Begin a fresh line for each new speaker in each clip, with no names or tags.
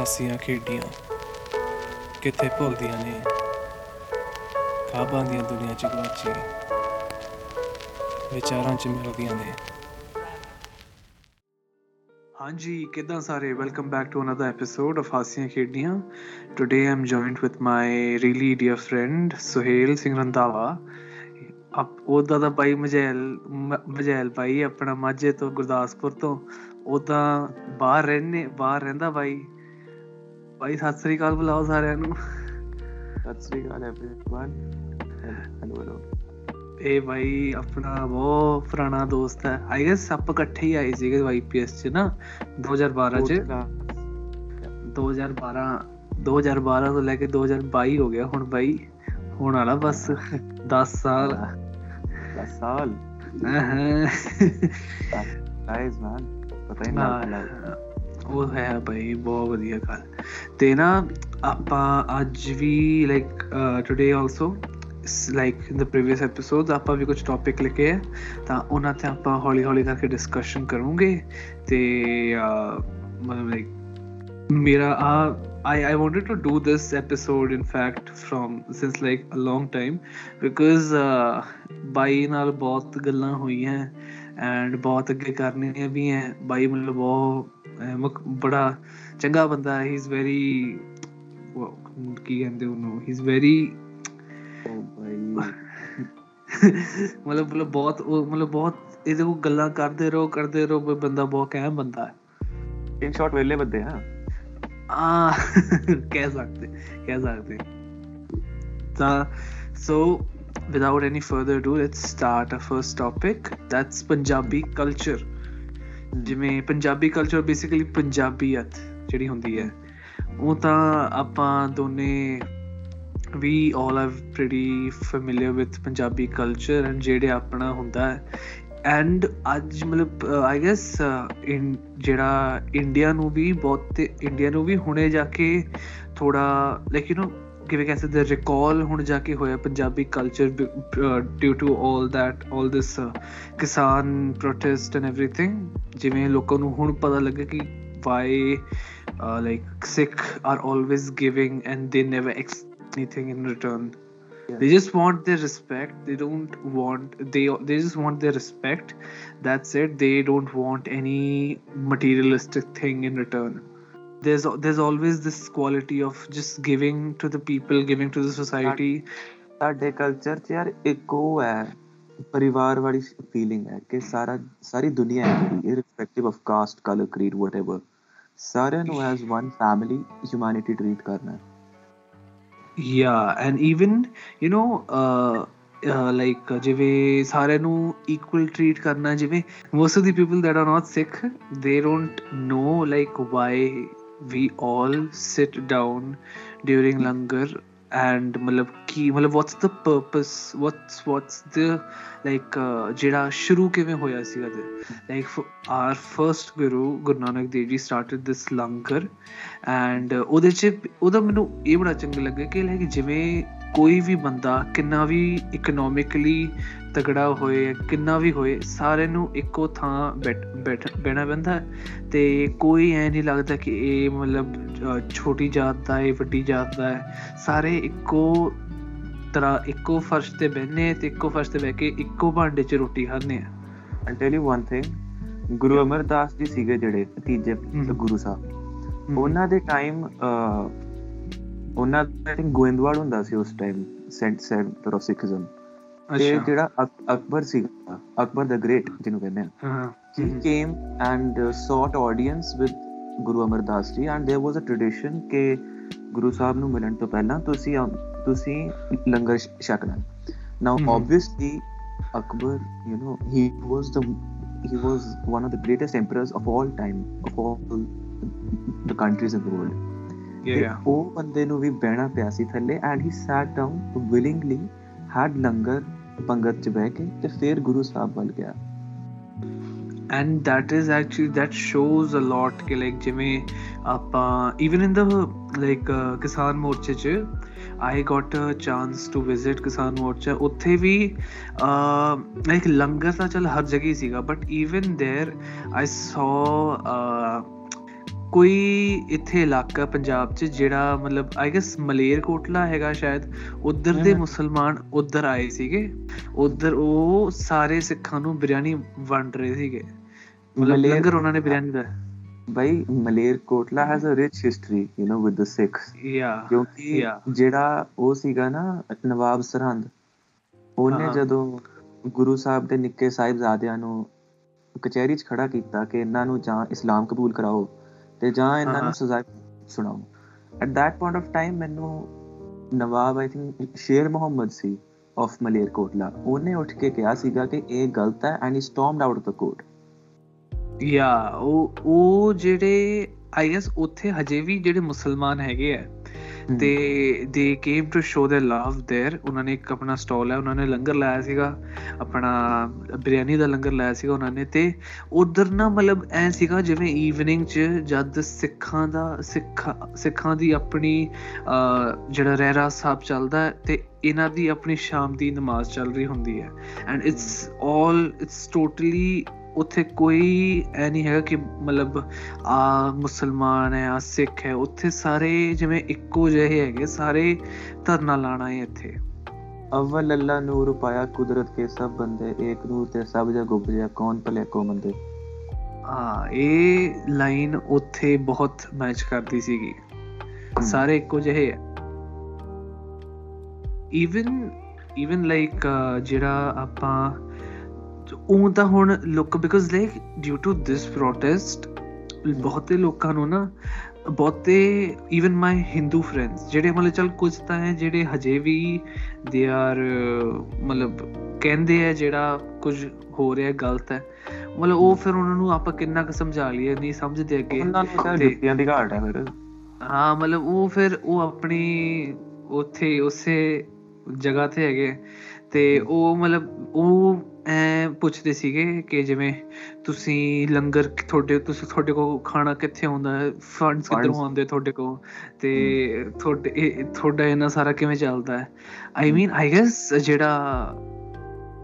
ਹਾਸੀਆਂ ਖੇਡੀਆਂ ਕਿੱਥੇ ਭੁੱਲਦੀਆਂ ਨੇ? ਖਾਬਾਂ ਦੀਆਂ ਦੁਨੀਆ ਚ ਗਵਾਚੀ। ਵਿਚਾਰਾਂ ਚ ਮਿਲਦੀਆਂ ਨੇ। ਹਾਂਜੀ, ਕਿਦਾਂ ਸਾਰੇ? Welcome back to another episode of ਹਾਸੀਆਂ ਖੇਡੀਆਂ। Today I'm joined with my really dear friend Suhail Singh Randhawa ਆਪ ਉਹਦਾ ਦਾ ਭਾਈ ਮਜੈਲ ਮਜੈਲ ਭਾਈ, ਆਪਣਾ ਮਾਝੇ ਤੋਂ ਗੁਰਦਾਸਪੁਰ ਤੋਂ। ਉਹਦਾ ਬਾਹਰ ਰਹਿੰਦੇ ਬਾਹਰ ਰਹਿੰਦਾ ਭਾਈ। ਭਾਈ ਸਤਿ ਸ੍ਰੀ ਅਕਾਲ ਬੁਲਾਓ ਸਾਰਿਆਂ ਨੂੰ
ਸਤਿ ਸ੍ਰੀ ਅਕਾਲ एवरीवन ਹੈਲੋ ਹੈਲੋ
ਇਹ ਭਾਈ ਆਪਣਾ ਬਹੁਤ ਪੁਰਾਣਾ ਦੋਸਤ ਹੈ ਆਈ ਗੈਸ ਆਪਾਂ ਇਕੱਠੇ ਹੀ ਆਏ ਸੀਗੇ ਵਾਈਪੀਐਸ ਚ ਨਾ 2012 ਚ 2012 2012 ਤੋਂ ਲੈ ਕੇ 2022 ਹੋ ਗਿਆ ਹੁਣ ਬਾਈ ਹੁਣ ਵਾਲਾ ਬਸ 10 ਸਾਲ
10 ਸਾਲ
ਹਾਂ
ਗਾਇਸ ਮੈਨ ਪਤਾ ਹੀ ਨਹੀਂ ਲੱਗਦਾ
ਉਹ ਹੈ ਭਾਈ ਬਹੁਤ ਵਧੀਆ ਗੱਲ। ਤੇ ਨਾ ਆਪਾਂ ਅੱਜ ਵੀ like today also like in the previous episode ਆਪਾਂ ਵੀ ਕੁਝ ਟੌਪਿਕ ਲਿਖੇ ਹੈ ਤਾਂ ਉਹਨਾਂ ਤੇ ਆਪਾਂ ਹੌਲੀ ਹੌਲੀ ਕਰਕੇ ਡਿਸਕਸ਼ਨ ਕਰੂੰਗੇ। ਤੇ ਮਤਲਬ ਲਾਈਕ ਮੇਰਾ ਆ I, I wanted to do this episode in fact from since like a long time because uh, ਬਾਈ ਨਾਲ ਬਹੁਤ ਗੱਲਾਂ ਹੋਈਆਂ ਐਂਡ ਬਹੁਤ ਅੱਗੇ ਕਰਨੀਆਂ ਵੀ ਹੈ ਬਾਈ ਮਤਲਬ ਬਹੁਤ ਬੜਾ ਚੰਗਾ ਬੰਦਾ ਹੈ। ਹੀ ਇਜ਼ ਵੈਰੀ ਕੀ ਕਹਿੰਦੇ ਉਹਨੂੰ? ਹੀ ਇਜ਼ ਵੈਰੀ ਮਤਲਬ ਮਤਲਬ ਬਹੁਤ ਮਤਲਬ ਬਹੁਤ ਇਹਦੇ ਕੋ ਗੱਲਾਂ ਕਰਦੇ ਰਹੋ ਕਰਦੇ ਰਹੋ ਬੰਦਾ ਬਹੁਤ ਕਹਿਮ ਬੰਦਾ ਹੈ।
ਇਨ ਸ਼ਾਰਟ ਵੇਲੇ ਬੰਦੇ ਹਾਂ
ਆ ਕਹਿ ਸਕਦੇ ਕਹਿ ਸਕਦੇ। ਤਾਂ ਸੋ without any further ado let's start our first topic that's Punjabi culture ਜਿਵੇਂ ਪੰਜਾਬੀ ਕਲਚਰ ਬੇਸਿਕਲੀ ਪੰਜਾਬੀਅਤ ਜਿਹੜੀ ਹੁੰਦੀ ਹੈ। ਉਹ ਤਾਂ ਆਪਾਂ ਦੋਨੇ we all are pretty familiar with Punjabi culture and ਜਿਹੜੇ ਆਪਣਾ ਹੁੰਦਾ ਹੈ। ਐਂਡ ਅੱਜ ਮਤਲਬ ਆਈ ਗੈਸ ਇਨ ਜਿਹੜਾ ਇੰਡੀਆ ਨੂੰ ਵੀ ਬਹੁਤ ਇੰਡੀਆ ਨੂੰ ਵੀ ਹੁਣੇ ਜਾ ਕੇ ਥੋੜਾ ਲਾਈਕ ਯੂ نو ਕਿਵੇਂ ਕਹਿ ਸਕਦੇ ਰਿਕਾਲ ਹੁਣ ਜਾ ਕੇ ਹੋਇਆ Punjabi culture due to all that all this ਕਿਸਾਨ ਪ੍ਰੋਟੈਸਟ ਐਂਡ एवरीथिंग ਜਿਵੇਂ ਲੋਕਾਂ ਨੂੰ ਹੁਣ ਪਤਾ ਲੱਗਾ ਕਿ why like Sikh are always giving and they never anything in return yeah. they just want their respect they don't want they they just want their respect that's it they don't want any materialistic thing in return there's there's always this quality of just giving to the people giving to the society
ਸਾਡੇ culture 'ਚ ਯਾਰ ਇੱਕ ਉਹ ਹੈ ਪਰਿਵਾਰ ਵਾਲੀ feeling ਹੈ ਕਿ ਸਾਰਾ ਸਾਰੀ ਦੁਨੀਆ ਹੈ ਜਿਹੜੀ irrespective of caste colour creed whatever ਸਾਰਿਆਂ ਨੂੰ as one family humanity treat ਕਰਨਾ ਹੈ
yeah and even you know uh, uh, like ਜਿਵੇਂ ਸਾਰਿਆਂ ਨੂੰ equal treat ਕਰਨਾ ਜਿਵੇਂ most of the people that are not sick they don't know like why we all sit down during langar and ਮਤਲਬ ਕੀ ਮਤਲਬ what's the purpose what's what's the like ਜਿਹੜਾ ਸ਼ੁਰੂ ਕਿਵੇਂ ਹੋਇਆ ਸੀਗਾ ਤੇ like our first Guru Guru Nanak Dev ji started this langar and ਉਹਦੇ ਚ ਉਹਦਾ ਮੈਨੂੰ ਇਹ ਬੜਾ ਚੰਗਾ ਲੱਗਾ ਕਿ ਲਾਈਕ ਜਿਵੇਂ ਕੋਈ ਵੀ ਬੰਦਾ ਕਿੰਨਾ ਵੀ ਇਕਨੋਮਿਕਲੀ ਤਗੜਾ ਹੋਏ ਕਿੰਨਾ ਵੀ ਹੋਏ ਸਾਰੇ ਨੂੰ ਇੱਕੋ ਥਾਂ ਬੈਠ ਬਹਿਣਾ ਪੈਂਦਾ ਤੇ ਕੋਈ ਐ ਨਹੀਂ ਲੱਗਦਾ ਕਿ ਇਹ ਮਤਲਬ ਛੋਟੀ ਜਾਤ ਦਾ ਹੈ ਵੱਡੀ ਜਾਤ ਦਾ ਹੈ। ਸਾਰੇ ਇੱਕੋ ਤਰ੍ਹਾਂ ਇੱਕੋ ਫਰਸ਼ ਤੇ ਬਹਿਨੇ ਤੇ ਇੱਕੋ ਫਰਸ਼ ਤੇ ਬਹਿ ਕੇ ਇੱਕੋ ਭਾਂਡੇ 'ਚ ਰੋਟੀ ਖਾਂਦੇ ਆ
I tell you one thing Guru Amardas ji ਸੀਗੇ ਜਿਹੜੇ ਤੀਜੇ ਗੁਰੂ ਸਾਹਿਬ। ਉਹਨਾਂ ਦੇ ਟਾਈਮ ਉਹਨਾਂ ਦਾ ਥਿੰਕ ਗੋਇੰਦਵਾਲ ਹੁੰਦਾ ਸੀ ਉਸ ਟਾਈਮ ਸੈਂਟ ਆਫ ਸਿੱਖੀਜ਼ਮ ਤੇ ਜਿਹੜਾ ਅਕਬਰ ਸੀ ਅਕਬਰ ਦਾ ਗ੍ਰੇਟ ਜਿਹਨੂੰ ਕਹਿੰਦੇ ਆ
ਹਾਂ
he came and uh, sought audience with ਗੁਰੂ ਅਮਰਦਾਸ ਜੀ and there was a tradition ਕਿ ਗੁਰੂ ਸਾਹਿਬ ਨੂੰ ਮਿਲਣ ਤੋਂ ਪਹਿਲਾਂ ਤੁਸੀਂ ਤੁਸੀਂ ਲੰਗਰ ਛਕਣਾ now obviously akbar you know he was the he was one of the greatest emperors of all time of all the countries in the world
yeah
ਉਹ ਬੰਦੇ ਨੂੰ ਵੀ ਬਹਿਣਾ ਪਿਆ ਸੀ ਥੱਲੇ and he sat down willingly had ਲੰਗਰ ਪੰਗਤ 'ਚ ਬਹਿ ਕੇ ਤੇ ਫਿਰ ਗੁਰੂ ਸਾਹਿਬ ਵੱਲ ਗਿਆ
and that is actually that shows a lot ਕਿ ਲਾਈਕ ਜਿਵੇਂ ਆਪਾਂ even in the like ਕਿਸਾਨ ਮੋਰਚੇ 'ਚ I got a chance to visit Kisan Morcha ਉੱਥੇ ਵੀ ਲਾਈਕ ਲੰਗਰ ਤਾਂ ਚਲ ਹਰ ਜਗ੍ਹਾ ਹੀ ਸੀਗਾ ਬਟ ਈਵਨ देयर ਆਈ ਸੌ ਕੋਈ ਇੱਥੇ ਇਲਾਕਾ ਪੰਜਾਬ 'ਚ ਜਿਹੜਾ ਮਤਲਬ ਆਈ ਗੈਸ ਮਲੇਰਕੋਟਲਾ ਹੈਗਾ ਸ਼ਾਇਦ ਉਧਰ ਦੇ। ਮੁਸਲਮਾਨ ਉਧਰ ਆਏ ਸੀਗੇ ਉਧਰ ਉਹ ਸਾਰੇ ਸਿੱਖਾਂ ਨੂੰ ਬਿਰਿਆਨੀ ਵੰਡ ਰਹੇ ਸੀਗੇ ਮਤਲਬ ਲੰਗਰ ਉਹਨਾਂ ਨੇ ਬਿਰਿਆਨੀ ਦਾ
ਬਾਈ Malerkotla has a rich history you know with the Sikhs
ਯਾ
ਕਿਉਂਕਿ. ਜਿਹੜਾ ਉਹ ਸੀਗਾ ਨਾ ਨਵਾਬ ਸਰਹੰਦ ਉਹਨੇ। ਜਦੋਂ ਗੁਰੂ ਸਾਹਿਬ ਦੇ ਨਿੱਕੇ ਸਾਹਿਬਜ਼ਾਦਿਆਂ ਨੂੰ ਕਚਹਿਰੀ 'ਚ ਖੜਾ ਕੀਤਾ ਕਿ ਇਹਨਾਂ ਨੂੰ ਜਾਂ ਇਸਲਾਮ ਕਬੂਲ ਕਰਾਓ ਤੇ ਜਾਂ ਇਹਨਾਂ। ਨੂੰ ਸਜ਼ਾ ਸੁਣਾਓ। At that point of time ਮੈਨੂੰ ਨਵਾਬ ਆਈ ਥਿੰਕ ਸ਼ੇਰ ਮੁਹੰਮਦ ਸੀ ਆਫ ਮਲੇਰਕੋਟਲਾ। ਉਹਨੇ ਉੱਠ ਕੇ ਕਿਹਾ ਸੀਗਾ ਕਿ ਇਹ ਗਲਤ ਹੈ and he stormed out of the court
ਯਾ ਉਹ ਉਹ ਜਿਹੜੇ ਆਈ ਗੈਸ ਉੱਥੇ ਹਜੇ ਵੀ ਜਿਹੜੇ ਮੁਸਲਮਾਨ ਹੈਗੇ ਆ ਤੇ they came to show their love there ਉਹਨਾਂ ਨੇ ਇੱਕ ਆਪਣਾ ਸਟਾਲ ਹੈ ਉਹਨਾਂ ਨੇ ਲੰਗਰ ਲਾਇਆ ਸੀਗਾ ਆਪਣਾ ਬਿਰਿਆਨੀ ਦਾ ਲੰਗਰ ਲਾਇਆ ਸੀਗਾ ਉਹਨਾਂ ਨੇ ਤੇ ਉਧਰ ਨਾ ਮਤਲਬ ਐ ਸੀਗਾ ਜਿਵੇਂ ਈਵਨਿੰਗ 'ਚ ਜਦ ਸਿੱਖਾਂ ਦਾ ਸਿੱਖਾਂ ਸਿੱਖਾਂ ਦੀ ਆਪਣੀ ਅਹ, ਜਿਹੜਾ ਰਹਿਰਾ ਸਾਹਿਬ ਚੱਲਦਾ ਹੈ ਤੇ ਇਹਨਾਂ ਦੀ ਆਪਣੀ ਸ਼ਾਮ ਦੀ ਨਮਾਜ਼ ਚੱਲ ਰਹੀ ਹੁੰਦੀ ਹੈ and it's all it's totally ਉੱਥੇ ਕੋਈ ਐ ਨਹੀਂ ਹੈਗਾ ਕਿ ਮਤਲਬ ਆ ਮੁਸਲਮਾਨ ਹੈ ਆ ਸਿੱਖ ਹੈ ਉੱਥੇ ਸਾਰੇ ਜਿਵੇਂ ਇੱਕੋ ਜਿਹੇ ਹੈਗੇ ਸਾਰੇ ਧਰਨਾ ਲਾਣਾ ਹੈ ਇੱਥੇ।
ਅਵਲ ਅੱਲਾ ਨੂਰ ਪਾਇਆ ਕੁਦਰਤ ਕੇ ਸਭ ਬੰਦੇ ਏਕ ਨੂਰ ਤੇ ਸਭ ਜਗ ਉਪਜਿਆ ਕੌਣ ਭਲੇ ਕੋ ਮੰਦੇ।
ਹਾਂ ਇਹ ਲਾਈਨ ਉੱਥੇ ਬਹੁਤ ਮੈਚ ਕਰਦੀ ਸੀਗੀ। ਸਾਰੇ ਇੱਕੋ ਜਿਹੇ ਹੈ ਇਵਨ ਇਵਨ ਲਾਈਕ ਜਿਹੜਾ ਆਪਾਂ ਉਹ ਤਾਂ ਹੁਣ ਲੋਕ because like due to this protest ਬਹੁਤੇ ਲੋਕਾਂ ਨੂੰ ਨਾ ਬਹੁਤੇ ਇਵਨ ਮਾਈ ਹਿੰਦੂ ਫਰੈਂਡਸ ਜਿਹੜੇ ਮਤਲਬ ਚਲ ਕੁਝ ਤਾਂ ਹੈ ਜਿਹੜੇ ਹਜੇ ਵੀ ਦੇ ਆਰ ਮਤਲਬ ਕਹਿੰਦੇ ਆ ਜਿਹੜਾ ਕੁਝ ਹੋ ਰਿਹਾ ਗਲਤ ਹੈ ਮਤਲਬ ਉਹ ਫਿਰ ਉਹਨਾਂ ਨੂੰ ਆਪਾਂ ਕਿੰਨਾ ਕੁ ਸਮਝਾ ਲਈਏ ਨਹੀਂ ਸਮਝਦੇ ਅੱਗੇ
ਉਹਨਾਂ ਨੂੰ ਤੇ- ਜੁੱਤੀਆਂ ਦੀ ਘਾਟ ਹੈ ਫਿਰ।
ਹਾਂ ਮਤਲਬ ਉਹ ਫਿਰ ਉਹ ਆਪਣੀ ਉੱਥੇ ਉਸੇ ਜਗ੍ਹਾ ਤੇ ਹੈਗੇ ਤੇ ਉਹ ਮਤਲਬ ਉਹ ਐ ਪੁੱਛਦੇ ਸੀਗੇ ਕਿ ਜਿਵੇਂ ਤੁਸੀਂ ਲੰਗਰ ਤੁਹਾਡੇ ਤੁਸੀਂ ਤੁਹਾਡੇ ਕੋਲ ਖਾਣਾ ਕਿੱਥੇ ਆਉਂਦਾ? ਹੈ ਫੰਡਸ ਕਿੱਧਰੋਂ। ਆਉਂਦੇ ਤੁਹਾਡੇ ਕੋਲ? ਤੇ ਤੁਹਾਡੇ ਤੁਹਾਡਾ ਇਹਨਾਂ ਸਾਰਾ ਕਿਵੇਂ ਚੱਲਦਾ ਹੈ? ਆਈ ਮੀਨ ਆਈ ਗੈਸ ਜਿਹੜਾ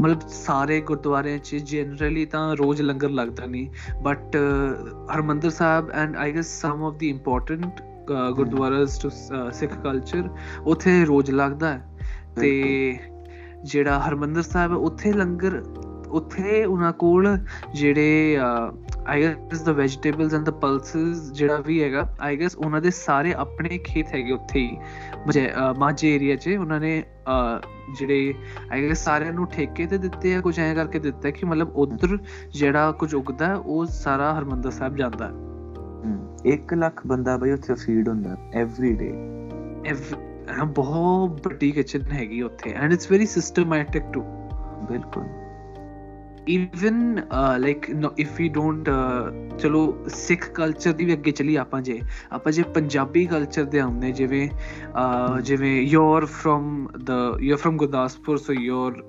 ਮਤਲਬ ਸਾਰੇ ਗੁਰਦੁਆਰਿਆਂ 'ਚ ਜਨਰਲੀ ਤਾਂ ਰੋਜ਼ ਲੰਗਰ ਲੱਗਦਾ ਨਹੀਂ but Harmandar Sahib and I guess some of the important gurdwaras to Sikh culture ਉੱਥੇ ਰੋਜ਼ ਲੱਗਦਾ ਹੈ। ਤੇ ਜਿਹੜਾ ਹਰਮੰਦਰ ਸਾਹਿਬ ਹੈ ਉੱਥੇ ਲੰਗਰ ਉੱਥੇ ਉਹਨਾਂ ਕੋਲ ਜਿਹੜੇ I guess the vegetables and the pulses ਜਿਹੜਾ ਵੀ ਹੈਗਾ ਆਈ ਗੈਸ ਉਹਨਾਂ ਦੇ ਸਾਰੇ ਆਪਣੇ ਖੇਤ ਹੈਗੇ ਉੱਥੇ ਹੀ। ਮਾਝੇ ਏਰੀਆ 'ਚ ਉਹਨਾਂ ਨੇ ਜਿਹੜੇ ਆਈ ਗੈਸ ਸਾਰਿਆਂ ਨੂੰ ਠੇਕੇ ਤੇ ਦਿੱਤੇ ਆ ਕੁਝ ਐਂ ਕਰਕੇ ਦਿੱਤਾ ਕਿ ਮਤਲਬ ਉਧਰ ਜਿਹੜਾ ਕੁਝ ਉਗਦਾ ਉਹ ਸਾਰਾ ਹਰਮੰਦਰ ਸਾਹਿਬ ਜਾਂਦਾ। ਹੈ
1 ਲੱਖ ਬੰਦਾ ਬਈ ਉੱਥੇ ਫੀਡ ਹੁੰਦਾ ਐਵਰੀ ਡੇ
Ev- ਹਾਂ, ਬਹੁਤ ਵੱਡੀ ਕਿਚਨ ਹੈਗੀ ਉੱਥੇ and it's very systematic too
ਬਿਲਕੁਲ।
Even like if we don't ਚਲੋ ਸਿੱਖ ਕਲਚਰ ਦੀ ਵੀ ਅੱਗੇ ਚਲੀ ਆਪਾਂ ਜੇ ਆਪਾਂ ਜੇ ਪੰਜਾਬੀ ਕਲਚਰ ਦੇ ਆਉਂਦੇ ਜਿਵੇਂ ਜਿਵੇਂ you're from the you're from Gurdaspur so you're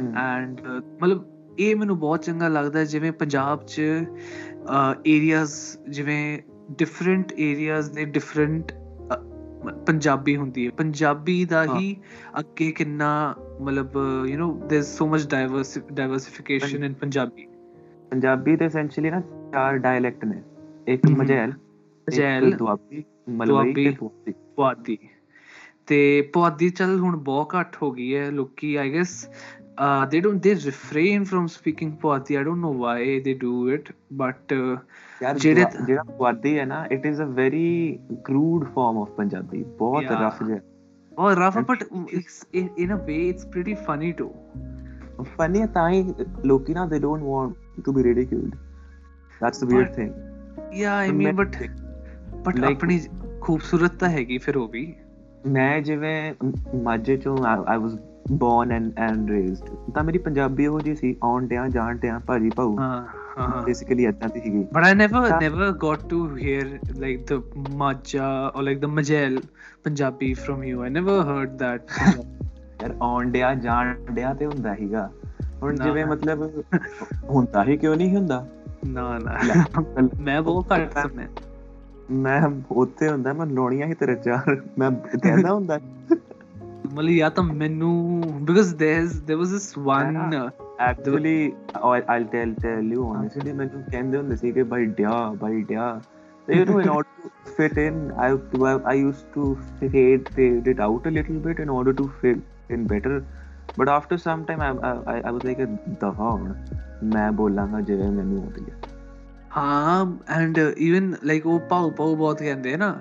hmm,
and ਮਤਲਬ ਇਹ ਮੈਨੂੰ ਬਹੁਤ ਚੰਗਾ ਲੱਗਦਾ ਜਿਵੇਂ ਪੰਜਾਬ 'ਚ ਏਰੀਆਜ਼ ਜਿਵੇਂ ਡਿਫਰੈਂਟ ਏਰੀਆਜ਼ ਦੇ ਡਿਫਰੈਂਟ ਪੰਜਾਬੀ ਹੁੰਦੀ ਹੈ ਪੰਜਾਬੀ ਦਾ
ਹਾਂ।
ਹੀ ਅੱਗੇ ਕਿੰਨਾ ਮਤਲਬ you know there is so much diverse diversification in Punjabi
Punjabi ਦੇ ਐਸੈਂਸ਼ੀਅਲੀ ਨਾ ਚਾਰ ਡਾਇਲੈਕਟ ਨੇ ਇੱਕ
ਹਮ,
ਮਜੈਲ
ਮਜੈਲ,
ਇੱਕ ਦੁਆਬੀ ਮਲਵਈ ਤੇ
ਦੁਆਬੀ।
ਪੁਆਧੀ
ਪੁਆਧੀ ਤੇ ਪੁਆਧੀ ਚੱਲ ਹੁਣ ਬਹੁਤ ਘੱਟ ਹੋ ਗਈ ਹੈ ਲੋਕੀ ਆਈ guess they don't they refrain from speaking Puadhi I don't know why they do it but
ਯਾਰ
ਜਿਹੜੇ-
ਜਿਹੜਾ ਪੁਆਧੀ ਹੈ ਨਾ it is a very crude form of Punjabi ਬਹੁਤ. ਰਫ ਜਿਹਾ
Oh, but it's in, in a way it's pretty funny too.
funny ਹੈ ਤਾਂ ਹੀ ਲੋਕੀ ਨਾ they don't want to be ridiculed that's the weird
But-
thing
Yeah, I
ਮੈਂ-
mean, but but
Like-
ਆਪਣੀ ਖੂਬਸੂਰਤ ਤਾਂ ਹੈਗੀ ਫਿਰ ਉਹ ਵੀ
ਮੈਂ ਜਿਵੇਂ ਮਾਝੇ ਚੋਂ I was born and and raised ਤਾਂ ਮੇਰੀ ਪੰਜਾਬੀ ਉਹ ਜੀ ਸੀ ਆਉਣ ਡਿਆਂ ਜਾਣ ਡਿਆਂ ਭਾਜੀ ਭਾਊ।
ਹਾਂ ਹਾਂ।
ਬੇਸਿਕਲੀ ਏਦਾਂ ਦੀ ਸੀਗੀ।
I never
ਤਾਂ-
never got to hear like the Maja or like the Majel Punjabi from you. I never heard that.
ਯਾਰ ਆਉਣ ਡਿਆ ਜਾਣ ਡਿਆ ਤੇ ਹੁੰਦਾ ਸੀਗਾ। ਹੁਣ। ਜਿਵੇਂ ਮਤਲਬ ਹੁੰਦਾ ਹੀ ਕਿਉਂ ਨਹੀਂ ਹੁੰਦਾ?
ਨਾ ਨਾ। ਮੈਂ ਬਹੁਤ ਘੱਟ ਸੁਣਿਆ।
ਮੈਂ ਉੱਥੇ ਹੁੰਦਾ ਮੈਂ ਲੋਣੀਆਂ ਹੀ ਤੇਰੇ ਚਾਰ। ਮੈਂ ਕਹਿੰਦਾ ਹੁੰਦਾ।
ਮਤਲਬ ਜਾਂ ਤਾਂ ਮੈਨੂੰ because there's there was this one uh,
actually I'll tell tell you honestly ਮੈਨੂੰ ਕਹਿੰਦੇ ਹੁੰਦੇ ਸੀ ਕਿ ਬਾਈ ਡਿਆ ਬਾਈ ਡਿਆ you know in order to fit in i i used to fade fade it out a little bit in order to fit in better but after some time i i, I was like ਦਫਾ ਹੁਣ ਮੈਂ ਬੋਲਾਂਗਾ ਜਿਵੇਂ ਮੈਨੂੰ ਆਉਂਦੀ ਹੈ
ਹਾਂ and even like ਉਹ ਪਾਉ ਪਾਉ ਬਹੁਤ ਕਹਿੰਦੇ ਨਾ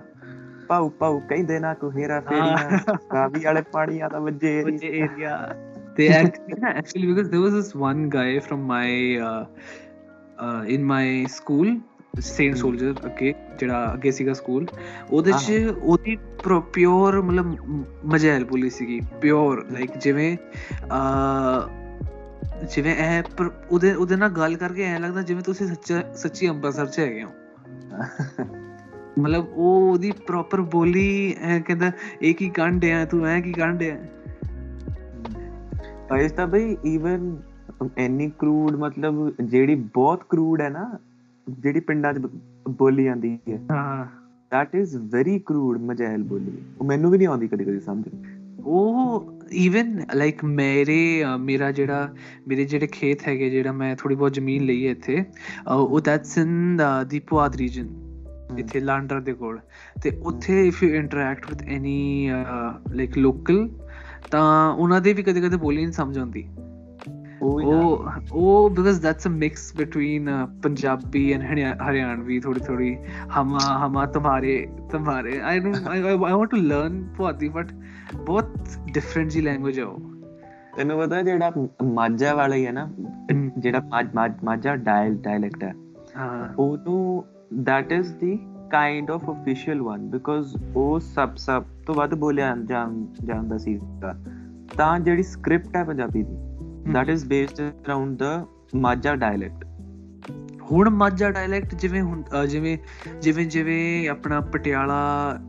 ਪਾਉ ਪਾਉ ਕਹਿੰਦੇ ਨਾ ਕੋ ਹੇਰਾ ਫੇਰੀਆਂ ਕਾਵੀ ਵਾਲੇ ਪਾਣੀਆਂ ਦਾ ਵੱਜੇ
area they actually actually because there was this one guy from my uh, uh, in my school Saint Soldier ਅੱਗੇ ਜਿਹੜਾ ਅੱਗੇ ਸੀਗਾ ਸਕੂਲ ਉਹਦੇ ਚ ਉਹਦੀ ਪਿਓਰ ਮਤਲਬ ਮਜੈਲ ਬੋਲੀ ਸੀਗੀ ਪਿਓਰ ਲਾਈਕ ਜਿਵੇਂ ਅ ਜਿਵੇਂ ਪਰ ਉਹਦੇ ਉਹਦੇ ਨਾਲ ਗੱਲ ਕਰਕੇ ਐ ਲੱਗਦਾ ਜਿਵੇਂ ਤੁਸੀਂ ਸੱਚਾ ਸੱਚੀ ਅੰਮ੍ਰਿਤਸਰ ਚ ਹੈਗੇ ਹੋ। ਮਤਲਬ ਉਹ ਉਹਦੀ ਪ੍ਰੋਪਰ ਬੋਲੀ ਕਹਿੰਦਾ ਇਹ ਕੀ ਕੰਡ ਆ ਤੂੰ ਐ ਕੀ ਕੰਡ ਆ
ਇਸ ਤਾਂ ਬਈ ਇਵਨ ਐਨੀ ਕਰੂਡ ਮਤਲਬ ਜਿਹੜੀ ਬਹੁਤ ਕਰੂਡ ਹੈ ਨਾ ਜਿਹੜੀ ਪਿੰਡਾਂ 'ਚ ਬੋਲੀ ਜਾਂਦੀ ਹੈ
ਹਾਂ।
that is very crude ਮਜੈਲ ਬੋਲੀ। ਉਹ ਮੈਨੂੰ ਵੀ ਨਹੀਂ ਆਉਂਦੀ ਕਦੀ ਕਦੀ ਸਮਝ।
ਉਹ ਇਵਨ ਲਾਈਕ ਮੇਰੇ ਮੇਰਾ ਜਿਹੜਾ ਮੇਰੇ ਜਿਹੜੇ ਖੇਤ ਹੈਗੇ ਜਿਹੜਾ ਮੈਂ ਥੋੜੀ ਬਹੁਤ ਜ਼ਮੀਨ ਲਈ ਹੈ ਇੱਥੇ ਉਹ that's in the Puadh region ਇੱਥੇ ਲਾਂਡਰ ਦੇ ਕੋਲ। ਤੇ ਉੱਥੇ if you interact with any like local ਤਾਂ ਉਹਨਾਂ ਦੇ ਵੀ ਕਦੇ ਕਦੇ ਬੋਲੀ ਨਹੀਂ ਸਮਝ ਆਉਂਦੀ। ਉਹ ਉਹ because that's a mix between Punjabi and Haryanvi ਥੋੜੀ ਥੋੜੀ ਹਮਾ ਹਮਾ ਤੁਹਾਰੇ ਤੁਹਾਰੇ I don't I want to learn Puadhi but ਬਹੁਤ ਡਿਫਰੈਂਟ ਜੀ ਲੈਂਗੁਏਜ ਹੈ ਉਹ।
ਤੈਨੂੰ ਪਤਾ ਜਿਹੜਾ ਮਾਝਾ ਵਾਲਾ ਹੀ ਹੈ ਨਾ ਜਿਹੜਾ ਮਾਝਾ ਡਾਇਲ ਡਾਇਲੈਕਟ ਹੈ
ਹਾਂ।
ਉਹਨੂੰ that is the kind of official one because ਉਹ ਸਭ ਸਭ ਤੋਂ ਵੱਧ ਬੋਲਿਆ ਜਾਂਦਾ ਸੀ। ਤਾਂ ਜਿਹੜੀ ਸਕ੍ਰਿਪਟ ਹੈ ਪੰਜਾਬੀ ਦੀ that is based around the Majha dialect
ਹੁਣ ਮਾਝਾ ਡਾਇਲੈਕਟ ਜਿਵੇਂ ਹੁਣ ਜਿਵੇਂ ਜਿਵੇਂ ਜਿਵੇਂ ਆਪਣਾ ਪਟਿਆਲਾ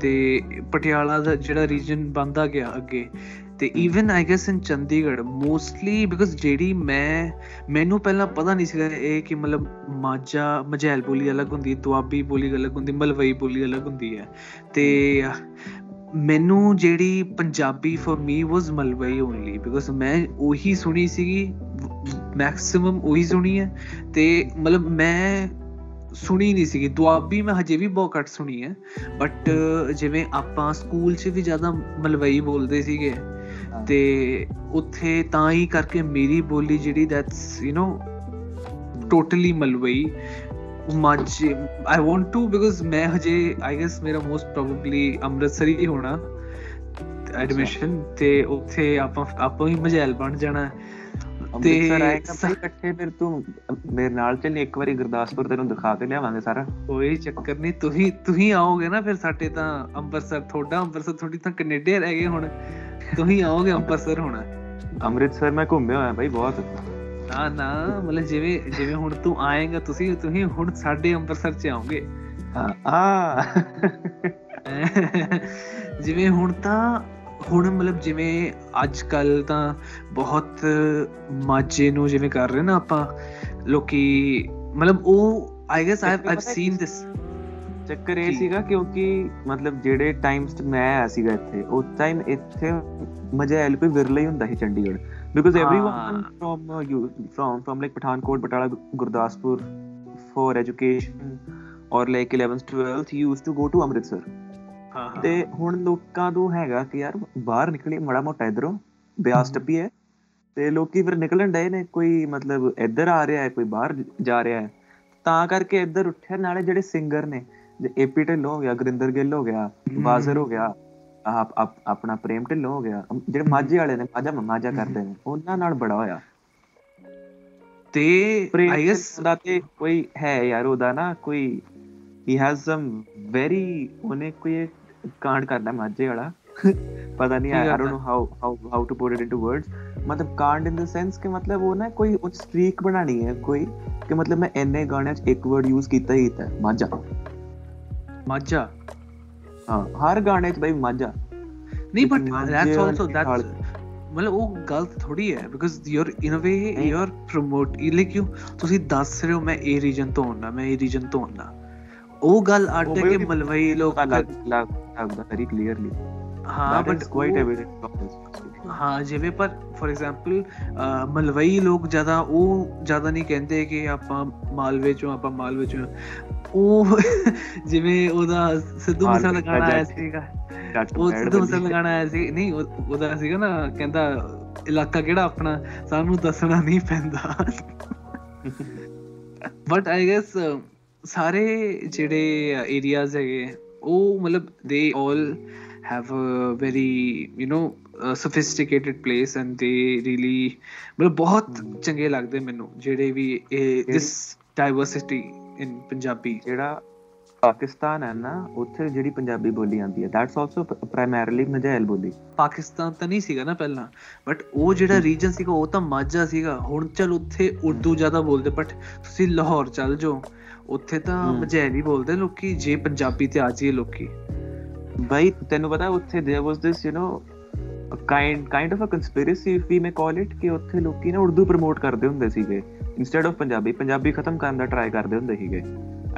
ਤੇ ਪਟਿਆਲਾ ਦਾ ਜਿਹੜਾ ਰੀਜਨ ਬੰਦਾ ਗਿਆ ਅੱਗੇ ਤੇ even I guess in Chandigarh mostly because ਜਿਹੜੀ ਮੈਂ ਮੈਨੂੰ ਪਹਿਲਾਂ ਪਤਾ ਨਹੀਂ ਸੀਗਾ ਇਹ ਕਿ ਮਤਲਬ ਮਾਝਾ ਮਝੈਲ ਬੋਲੀ ਅਲੱਗ ਹੁੰਦੀ ਹੈ ਦੁਆਬੀ ਬੋਲੀ ਅਲੱਗ ਹੁੰਦੀ ਮਲਵਈ ਬੋਲੀ ਅਲੱਗ ਹੁੰਦੀ ਹੈ। ਤੇ ਮੈਨੂੰ ਜਿਹੜੀ Punjabi for me was Malwai only because ਮੈਂ ਉਹੀ ਸੁਣੀ ਸੀਗੀ ਮੈਕਸਿਮਮ ਉਹੀ ਸੁਣੀ ਹੈ। ਤੇ ਮਤਲਬ ਮੈਂ ਸੁਣੀ ਨਹੀਂ ਸੀਗੀ। ਦੁਆਬੀ ਮੈਂ ਹਜੇ ਵੀ ਬਹੁਤ ਘੱਟ ਸੁਣੀ ਹੈ ਬਟ ਜਿਵੇਂ ਆਪਾਂ ਸਕੂਲ 'ਚ ਵੀ ਜ਼ਿਆਦਾ ਮਲਵਈ ਬੋਲਦੇ ਸੀਗੇ ਤੇ ਉੱਥੇ ਤਾਂ ਹੀ ਕਰਕੇ ਮੇਰੀ ਬੋਲੀ ਜਿਹੜੀ that's you know totally Malwai. ਮਾਝੇ ਆਈ ਵਾਂਟ ਟੂ ਬਿਕਾਜ਼ ਮੈਂ ਹਜੇ ਆਈ ਗੈਸ ਮੇਰਾ ਮੋਸਟ ਪ੍ਰੋਬਬਲੀ ਅੰਮ੍ਰਿਤਸਰੀ ਹੀ ਹੋਣਾ। ਐਡਮਿਸ਼ਨ ਤੇ ਉੱਥੇ ਆਪਾਂ ਆਪਾਂ ਹੀ ਮਝੈਲ ਬਣ ਜਾਣਾ।
ਤੇ ਅੰਮ੍ਰਿਤਸਰ ਇਕੱਠੇ ਫਿਰ ਤੂੰ ਮੇਰੇ ਨਾਲ ਚੱਲ ਇੱਕ ਵਾਰੀ ਗੁਰਦਾਸਪੁਰ ਤੈਨੂੰ ਦਿਖਾ ਕੇ ਲਿਆਵਾਂਗੇ ਸਾਰਾ।
ਕੋਈ ਚੱਕਰ ਨਹੀਂ ਤੁਸੀਂ ਤੁਸੀਂ ਆਓਗੇ ਨਾ ਫਿਰ ਸਾਡੇ ਤਾਂ ਅੰਮ੍ਰਿਤਸਰ ਥੋੜਾ ਅੰਮ੍ਰਿਤਸਰ ਥੋੜੀ ਤਾਂ ਕੈਨੇਡਾ ਰਹਿ ਗਏ ਹੁਣ। ਤੁਸੀਂ ਆਓਗੇ ਅੰਮ੍ਰਿਤਸਰ ਹੁਣ।
ਅੰਮ੍ਰਿਤਸਰ ਮੈਂ ਘੁੰਮਿਆ ਹੋਇਆ ਬਾਈ ਬਹੁਤ।
ਨਾ ਨਾ ਮਤਲਬ ਜਿਵੇਂ ਜਿਵੇਂ ਹੁਣ ਤੂੰ ਆਏਗਾ ਤੁਸੀਂ ਤੁਸੀਂ ਹੁਣ ਸਾਡੇ ਅੰਮ੍ਰਿਤਸਰ ਚ ਆਓਗੇ।
ਆ
ਜਿਵੇਂ ਹੁਣ ਤਾਂ ਹੁਣ ਮਤਲਬ ਜਿਵੇਂ ਅੱਜ ਕੱਲ ਤਾਂ ਬਹੁਤ ਮਾਝੇ ਨੂੰ ਜਿਵੇਂ ਕਰ ਰਹੇ ਨਾ ਆਪਾਂ ਲੋਕੀ ਮਤਲਬ ਉਹ I guess I have seen this
ਚੱਕਰ ਇਹ ਸੀਗਾ ਕਿਉਂਕਿ ਮਤਲਬ ਜਿਹੜੇ ਟਾਈਮਸ ਮੈਂ ਆਇਆ ਸੀਗਾ ਇੱਥੇ ਉਸ ਟਾਈਮ ਇੱਥੇ ਮਜੈਲ ਕੋਈ ਵਿਰਲਾ ਹੀ ਹੁੰਦਾ ਸੀ Chandigarh. From uh, you from from like Pathankot, Batala, Gurdaspur for education or like 11th 12th used to go to Amritsar ਤੇ ਹੁਣ ਲੋਕਾਂ ਨੂੰ ਹੈਗਾ ਕਿ ਯਾਰ ਬਾਹਰ ਨਿਕਲੀ ਮੜਾ ਮੋਟਾ ਇਧਰੋਂ ਬਿਆਸ ਟੱਪੀਏ। ਤੇ ਲੋਕੀ ਫਿਰ ਨਿਕਲਣ ਡਏ ਨੇ ਕੋਈ ਮਤਲਬ ਇੱਧਰ ਆ ਰਿਹਾ ਹੈ ਕੋਈ ਬਾਹਰ ਜਾ ਰਿਹਾ ਹੈ। ਤਾਂ ਕਰਕੇ ਇੱਧਰ ਉੱਠਿਆ ਨਾਲੇ ਜਿਹੜੇ ਸਿੰਗਰ ਨੇ ਏਪੀ ਢਿੱਲੋਂ ਹੋ ਗਿਆ ਗੁਰਿੰਦਰ ਗਿੱਲ ਹੋ ਗਿਆ ਬਾਜ਼ਰ ਹੋ ਗਿਆ ਆਪ ਆਪਣਾ ਪ੍ਰੇਮ ਢਿੱਲੋਂ ਹੋ ਗਿਆ ਜਿਹੜੇ ਮਾਝੇ ਵਾਲੇ ਨੇ ਮਾਝਾ ਮਾਝਾ ਕਰਦੇ ਨੇ ਉਹਨਾਂ ਨਾਲ ਬੜਾ ਹੋਇਆ।
ਤੇ
ਆਈ ਗੈਸ ਦਾ ਤੇ ਕੋਈ ਹੈ ਯਾਰ ਉਹਦਾ ਨਾ ਕੋਈ ਹੀ ਹੈਜ਼ ਸਮ ਵੈਰੀ ਉਹਨੇ ਕੋਈ ਕਾਂਡ ਕਰਦਾ ਮਾਝੇ ਵਾਲਾ ਪਤਾ ਨਹੀਂ I don't know how how how to put it into words ਮਤਲਬ ਕਾਂਡ ਇਨ ਦ ਸੈਂਸ ਕਿ ਮਤਲਬ ਉਹ ਨਾ ਕੋਈ ਉਹ ਸਟ੍ਰੀਕ ਬਣਾਣੀ ਹੈ ਕੋਈ ਕਿ ਮਤਲਬ ਮੈਂ ਇੰਨੇ ਗਾਣਿਆਂ 'ਚ ਇੱਕ ਵਰਡ ਯੂਜ਼ ਕੀਤਾ ਹੀ ਕੀਤਾ ਮਾਝਾ
ਮਾਝਾ
ਹਾਂ ਹਰ ਗਾਣੇ 'ਚ ਬਈ ਮਾਝਾ
ਨਹੀਂ ਬਟ ਦੈਟਸ ਆਲਸੋ ਦੈਟਸ ਮਤਲਬ ਉਹ ਗਲਤ ਥੋੜੀ ਹੈ because you are in a way you are promote like you ਤੁਸੀਂ ਦੱਸ ਰਹੇ ਹੋ ਮੈਂ ਇਹ ਰੀਜਨ ਤੋਂ ਹੁੰਨਾ ਮੈਂ ਇਹ ਰੀਜਨ ਤੋਂ ਹੁੰਨਾ ਉਹ ਗੱਲ ਅੱਡ ਹੈ ਕਿ ਮਲਵਈ ਲੋਕ
ਲੱਗਦਾ ਵੈਰੀ ਕਲੀਅਰਲੀ
ਹਾਂ ਬਟ
this speaking.
ਹਾਂ ਜਿਵੇਂ ਪਰ ਫੋਰ ਐਗਜ਼ਾਮਪਲ ਮਲਵਈ ਲੋਕ ਜ਼ਿਆਦਾ ਉਹ ਜ਼ਿਆਦਾ ਨਹੀਂ ਕਹਿੰਦੇ ਕਿ ਆਪਾਂ ਮਾਲਵੇ ਚੋਂ ਆਪਾਂ ਮਾਲਵੇ ਚੋਂ ਉਹ ਜਿਵੇਂ ਉਹਦਾ ਸਿੱਧੂ ਮੂਸੇਵਾਲਾ
ਦਾ
ਗਾਣਾ ਆਇਆ। ਸੀਗਾ ਉਹ ਸਿੱਧੂ
ਬੰਦੀ।
ਮੂਸੇਵਾਲਾ ਗਾਣਾ ਆਇਆ ਸੀ ਨਹੀਂ ਉਹ- ਉਹਦਾ ਸੀਗਾ ਨਾ ਕਹਿੰਦਾ ਇਲਾਕਾ ਕਿਹੜਾ ਆਪਣਾ ਸਾਨੂੰ ਦੱਸਣਾ ਨਹੀਂ ਪੈਂਦਾ ਬਟ ਆਈ ਗੈਸ ਸਾਰੇ ਜਿਹੜੇ ਏਰੀਆਜ਼ ਹੈਗੇ ਉਹ ਮਤਲਬ they all have a very you know sophisticated place and they really ਮਤਲਬ ਬਹੁਤ ਚੰਗੇ ਲੱਗਦੇ ਮੈਨੂੰ ਜਿਹੜੇ ਵੀ ਇਹ this diversity in ਪੰਜਾਬੀ।
ਜਿਹੜਾ ਪਾਕਿਸਤਾਨ ਹੈ ਨਾ ਉੱਥੇ ਜਿਹੜੀ ਪੰਜਾਬੀ ਬੋਲੀ ਆਉਂਦੀ ਹੈ ਦੈਟਸ ਆਲਸੋ ਪ੍ਰਾਇਮਰੀਲੀ ਮਝੈਲ ਬੋਲੀ।
ਪਾਕਿਸਤਾਨ ਤਾਂ ਨਹੀਂ ਸੀਗਾ ਨਾ ਪਹਿਲਾਂ ਬਟ ਉਹ ਜਿਹੜਾ ਰੀਜਨ ਸੀਗਾ ਉਹ ਤਾਂ ਮਾਝਾ ਸੀਗਾ। ਹੁਣ ਚਲ ਉੱਥੇ ਉਰਦੂ ਜ਼ਿਆਦਾ ਬੋਲਦੇ ਬਟ ਤੁਸੀਂ ਲਾਹੌਰ ਚੱਲ ਜਾਓ ਉੱਥੇ ਤਾਂ ਮਜੈਲੀ ਬੋਲਦੇ ਲੋਕੀ ਜੇ ਪੰਜਾਬੀ ਤੇ ਆ ਜਾਈਏ ਲੋਕੀ।
ਭਾਈ ਤੈਨੂੰ ਪਤਾ ਉੱਥੇ there was this you know kind kind of a conspiracy if we may call it ਕਿ ਉੱਥੇ ਲੋਕੀ ਨਾ ਉਰਦੂ ਪ੍ਰਮੋਟ ਕਰਦੇ ਹੁੰਦੇ ਸੀਗੇ। ਇਨਸਟੈਡ ਆਫ ਪੰਜਾਬੀ ਪੰਜਾਬੀ ਖਤਮ ਕਰਨ ਦਾ ਟਰਾਈ ਕਰਦੇ ਹੁੰਦੇ ਸੀਗੇ।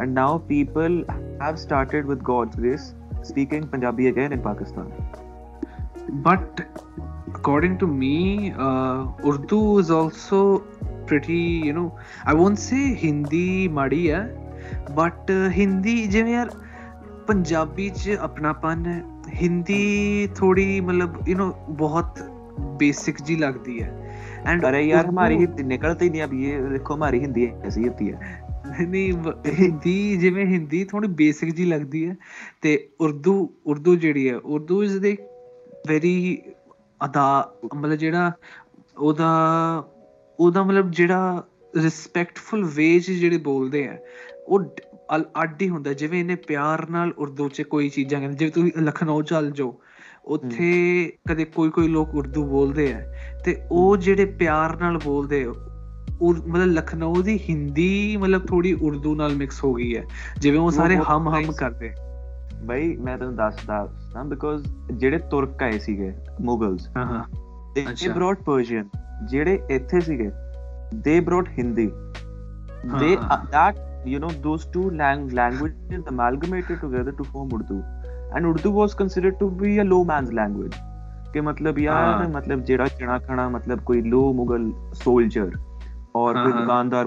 And now people have started with God's grace speaking Punjabi again in Pakistan
but according to me uh, urdu is also pretty you know i won't say hindi ਮਾੜੀ ਹੈ but uh, Hindi ਜਿਵੇਂ ਯਾਰ ਪੰਜਾਬੀ ਚ ਆਪਣਾਪਨ ਹੈ ਹਿੰਦੀ ਥੋੜੀ ਮਤਲਬ ਯੂ نو ਬਹੁਤ basic ਜੀ ਲੱਗਦੀ ਹੈ ਐਂਡ
अरे यार हमारी हिंदी निकलती नहीं अब ये देखो हमारी हिंदी ऐसी होती है
ਨਹੀਂ ਵ- ਹਿੰਦੀ ਜਿਵੇਂ ਹਿੰਦੀ ਥੋੜੀ ਬੇਸਿਕ ਜੀ ਲੱਗਦੀ ਹੈ ਤੇ ਉਰਦੂ ਉਰਦੂ ਜਿਹੜੀ ਹੈ ਉਰਦੂ ਇਜ਼ ਦੇ ਵੈਰੀ ਅਦਾ ਮਤਲਬ ਜਿਹੜਾ ਉਹਦਾ ਉਹਦਾ ਮਤਲਬ ਜਿਹੜਾ ਰਿਸਪੈਕਟਫੁਲ ਵੇ ਚ ਜਿਹੜੇ ਬੋਲਦੇ ਆ ਉਹ ਅੱਡ ਹੀ ਹੁੰਦਾ ਜਿਵੇਂ ਇਹਨੇ ਪਿਆਰ ਨਾਲ ਉਰਦੂ ਚ ਕੋਈ ਚੀਜ਼ਾਂ ਕਹਿੰਦੇ ਜਿਵੇਂ ਤੁਸੀਂ ਲਖਨਊ ਚੱਲ ਜਾਓ ਉੱਥੇ ਕਦੇ ਕੋਈ ਕੋਈ ਲੋਕ ਉਰਦੂ ਬੋਲਦੇ ਆ ਤੇ ਉਹ ਜਿਹੜੇ ਪਿਆਰ ਨਾਲ ਬੋਲਦੇ ਮਤਲਬ ਲਖਨਊ ਦੀ ਹਿੰਦੀ ਮਤਲਬ ਥੋੜੀ ਉਰਦੂ ਨਾਲ ਮਿਕਸ ਹੋ ਗਈ ਹੈ ਜਿਵੇਂ ਉਹ ਸਾਰੇ ਹਮ ਹਮ। ਕਰਦੇ
ਬਈ ਮੈਂ ਤੈਨੂੰ ਦੱਸਦਾ ਨਾ ਬਿਕੋਜ਼ ਜਿਹੜੇ ਤੁਰਕ ਆਏ ਸੀਗੇ ਮੁਗਲਸ
ਹਾਂ ਹਾਂ ਅੱਛਾ।
brought persian ਜਿਹੜੇ ਇੱਥੇ ਸੀਗੇ they brought hindi they
ਹਾਂ।
uh, that you know those two lang- languages amalgamated together to form urdu and urdu was considered to be a low man's language ਕਿ ਮਤਲਬ ਯਾਰ
ਹਾਂ।
ਮਤਲਬ ਜਿਹੜਾ ਚਣਾ ਖਾਣਾ ਮਤਲਬ ਕੋਈ ਲੋ ਮੁਗਲ ਸੋਲਜਰ ਔਰ
ਹਾਂ,
ਕੋਈ
ਹਾਂ।
ਦੁਕਾਨਦਾਰ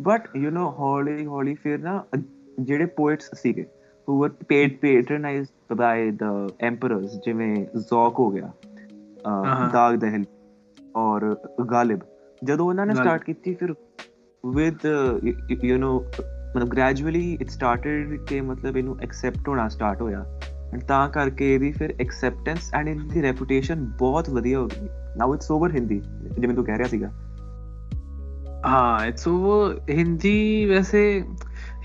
ਬਟ ਯੂ ਨੋ ਹੌਲੀ ਹੌਲੀ ਫਿਰ ਨਾ ਜਿਹੜੇ ਪੋਇਟਸ ਸੀਗੇ who were paid patronized by the emperors ਜਿਵੇਂ ਜ਼ੌਕ ਹੋ ਗਿਆ ਅਹ,
ਹਾਂ।
ਦਾਗ ਦਹਿਲ ਔਰ ਗਾਲਿਬ। ਜਦੋਂ ਉਹਨਾਂ ਨੇ। ਸਟਾਰਟ ਕੀਤੀ ਫਿਰ ਵਿਦ ਯੂ نو ਮਤਲਬ ਗ੍ਰੈਜੂਅਲੀ ਇਟ ਸਟਾਰਟਡ ਕਿ ਮਤਲਬ ਇਹਨੂੰ ਐਕਸੈਪਟ ਹੋਣਾ ਸਟਾਰਟ ਹੋਇਆ। ਤਾਂ ਕਰਕੇ ਇਹਦੀ ਫਿਰ ਐਕਸੈਪਟੈਂਸ ਐਂਡ ਇਹਦੀ ਰੈਪੂਟੇਸ਼ਨ ਬਹੁਤ ਵਧੀਆ ਹੋ ਗਈ। ਨਾਓ ਇਟਸ ਓਵਰ ਹਿੰਦੀ ਜਿਵੇਂ ਤੂੰ ਕਹਿ ਰਿਹਾ ਸੀਗਾ।
ਹਾਂ ਇਟਸ ਓਵਰ ਹਿੰਦੀ ਵੈਸੇ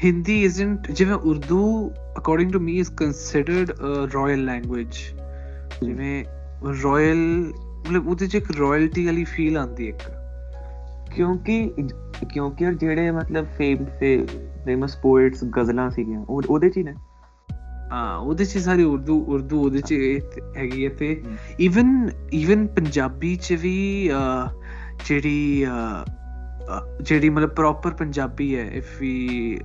ਹਿੰਦੀ ਇਜ਼ਨਟ ਜਿਵੇਂ Urdu according to me is considered a royal language ਜਿਵੇਂ ਰਾਇਲ ਮਤਲਬ ਉਹਦੇ ਚ ਇੱਕ ਰਾਇਲਟੀ ਵਾਲੀ ਫੀਲ ਆਉਂਦੀ ਇੱਕ।
ਕਿਉਂਕਿ ਕਿਉਂਕਿ ਜਿਹੜੇ ਮਤਲਬ ਫੇਮ ਫੇਮਸ ਪੋਇਟਸ ਗਜ਼ਲਾਂ ਸੀਗੀਆਂ ਉਹ ਉਹਦੇ ਚ ਹੀ ਨੇ।
ਹਾਂ। ਉਹਦੇ ਚ ਸਾਰੀ ਉਰਦੂ ਉਰਦੂ ਉਹਦੇ ਚ ਹੈਗੀ ਹੈ ਤੇ। ਇਵਨ ਇਵਨ ਪੰਜਾਬੀ ਚ ਵੀ ਜਿਹੜੀ ਜਿਹੜੀ ਮਤਲਬ ਪ੍ਰੋਪਰ ਪੰਜਾਬੀ ਹੈ ਇਫ ਵੀ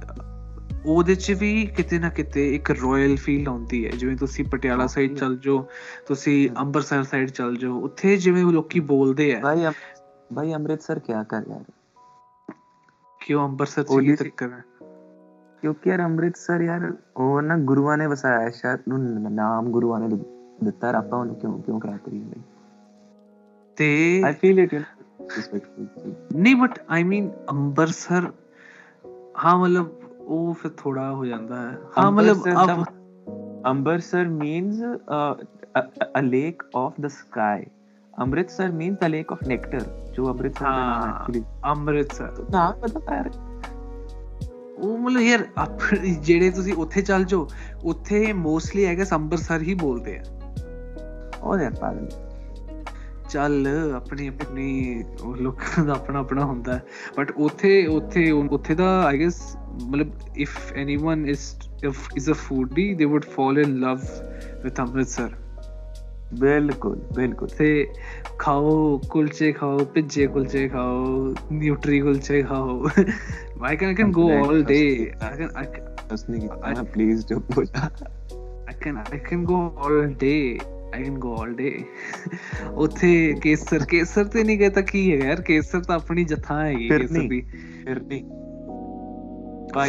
ਉਹਦੇ ਚ ਵੀ ਕਿਤੇ ਨਾ ਕਿਤੇ ਇੱਕ ਰਾਇਲ ਫੀਲ ਆਉਂਦੀ ਹੈ। ਜਿਵੇਂ ਤੁਸੀਂ ਪਟਿਆਲਾ ਸਾਈਡ ਚੱਲ ਜਾਓ ਤੁਸੀਂ। ਅੰਮ੍ਰਿਤਸਰ ਸਾਈਡ ਚੱਲ ਜਾਓ ਉੱਥੇ ਜਿਵੇਂ ਲੋਕੀ ਬੋਲਦੇ ਆ।
ਭਾਈ ਭਾਈ ਅੰਮ੍ਰਿਤਸਰ ਕਿਆ ਕਰ ਯਾਰ
ਕਿਉਂ ਅੰਮ੍ਰਿਤਸਰ ਚ ਚੱਕਰ ਹੈ?
ਕਿਉਂਕਿ ਯਾਰ ਅੰਮ੍ਰਿਤਸਰ ਯਾਰ ਉਹ ਨਾ ਗੁਰੂਆਂ ਨੇ ਵਸਾਇਆ ਹੈ, ਸ਼ਾਇਦ ਉਹਨੂੰ ਨਾਮ ਗੁਰੂਆਂ ਨੇ ਦਿੱਤਾ ਆਪਾਂ ਉਹਨੂੰ ਕਿਉਂ ਕਿਉਂ ਖਰਾਬ ਕਰੀਏ ਭਾਈ
ਤੇ
ਆਈ ਫੀਲ ਇਟ
ਨਹੀਂ ਬਟ ਆਈ ਮੀਨ ਅੰਮ੍ਰਿਤਸਰ ਹਾਂ ਮਤਲਬ ਉਹ ਫਿਰ ਥੋੜਾ ਹੋ ਜਾਂਦਾ ਹੈ। ਹਾਂ ਮਤਲਬ
ਅੰਮ੍ਰਿਤਸਰ ਦਾ- a, a lake of the sky. Amritsar means the lake of nectar ਜੋ ਅੰਮ੍ਰਿਤਸਰ ਦਾ ਨਾਮ
ਹਾਂ।
ਐਕਚੁਅਲੀ
ਅੰਮ੍ਰਿਤਸਰ।
ਨਾਮ ਪਤਾ ਯਾਰ
ਉਹ ਮਤਲਬ ਯਾਰ ਜਿਹੜੇ ਤੁਸੀਂ ਉੱਥੇ ਚੱਲ ਜਾਓ ਉੱਥੇ ਮੋਸਟਲੀ ਹੈਗਾ ਅੰਮ੍ਰਿਤਸਰ ਹੀ ਬੋਲਦੇ ਆ।
ਉਹ ਯਾਰ ਪਾਗਲ।
ਚੱਲ ਆਪਣੀ ਆਪਣੀ ਉਹ ਲੋਕਾਂ ਦਾ ਆਪਣਾ ਆਪਣਾ ਹੁੰਦਾ ਬਟ ਉੱਥੇ ਉੱਥੇ ਉੱਥੇ ਦਾ ਆਈ ਗੈਸ ਮਤਲਬ if anyone is if is a foodie they would fall in love with Amritsar.
ਬਿਲਕੁਲ ਬਿਲਕੁਲ।
ਤੇ ਖਾਓ ਕੁਲਚੇ ਖਾਓ ਭਿੱਜੇ ਕੁਲਚੇ ਖਾਓ ਨਿਊਟਰੀ ਕੁਲਚੇ ਖਾਓ। Go all day. I can I can,
ਹਸਨੀ
I-
ਮੈਂ ਪਲੀਜ਼ ਹੋ ਜਾ
I can I can go all day I can go all day ਉੱਥੇ ਕੇਸਰ ਕੇਸਰ ਤੇ ਨਹੀਂ ਗਏ ਤਾਂ ਕੀ ਹੈ ਯਾਰ? ਕੇਸਰ ਤਾਂ ਆਪਣੀ ਜਥਾ ਹੈਗੀ ਕੇਸਰ ਦੀ।
ਫਿਰਨੀ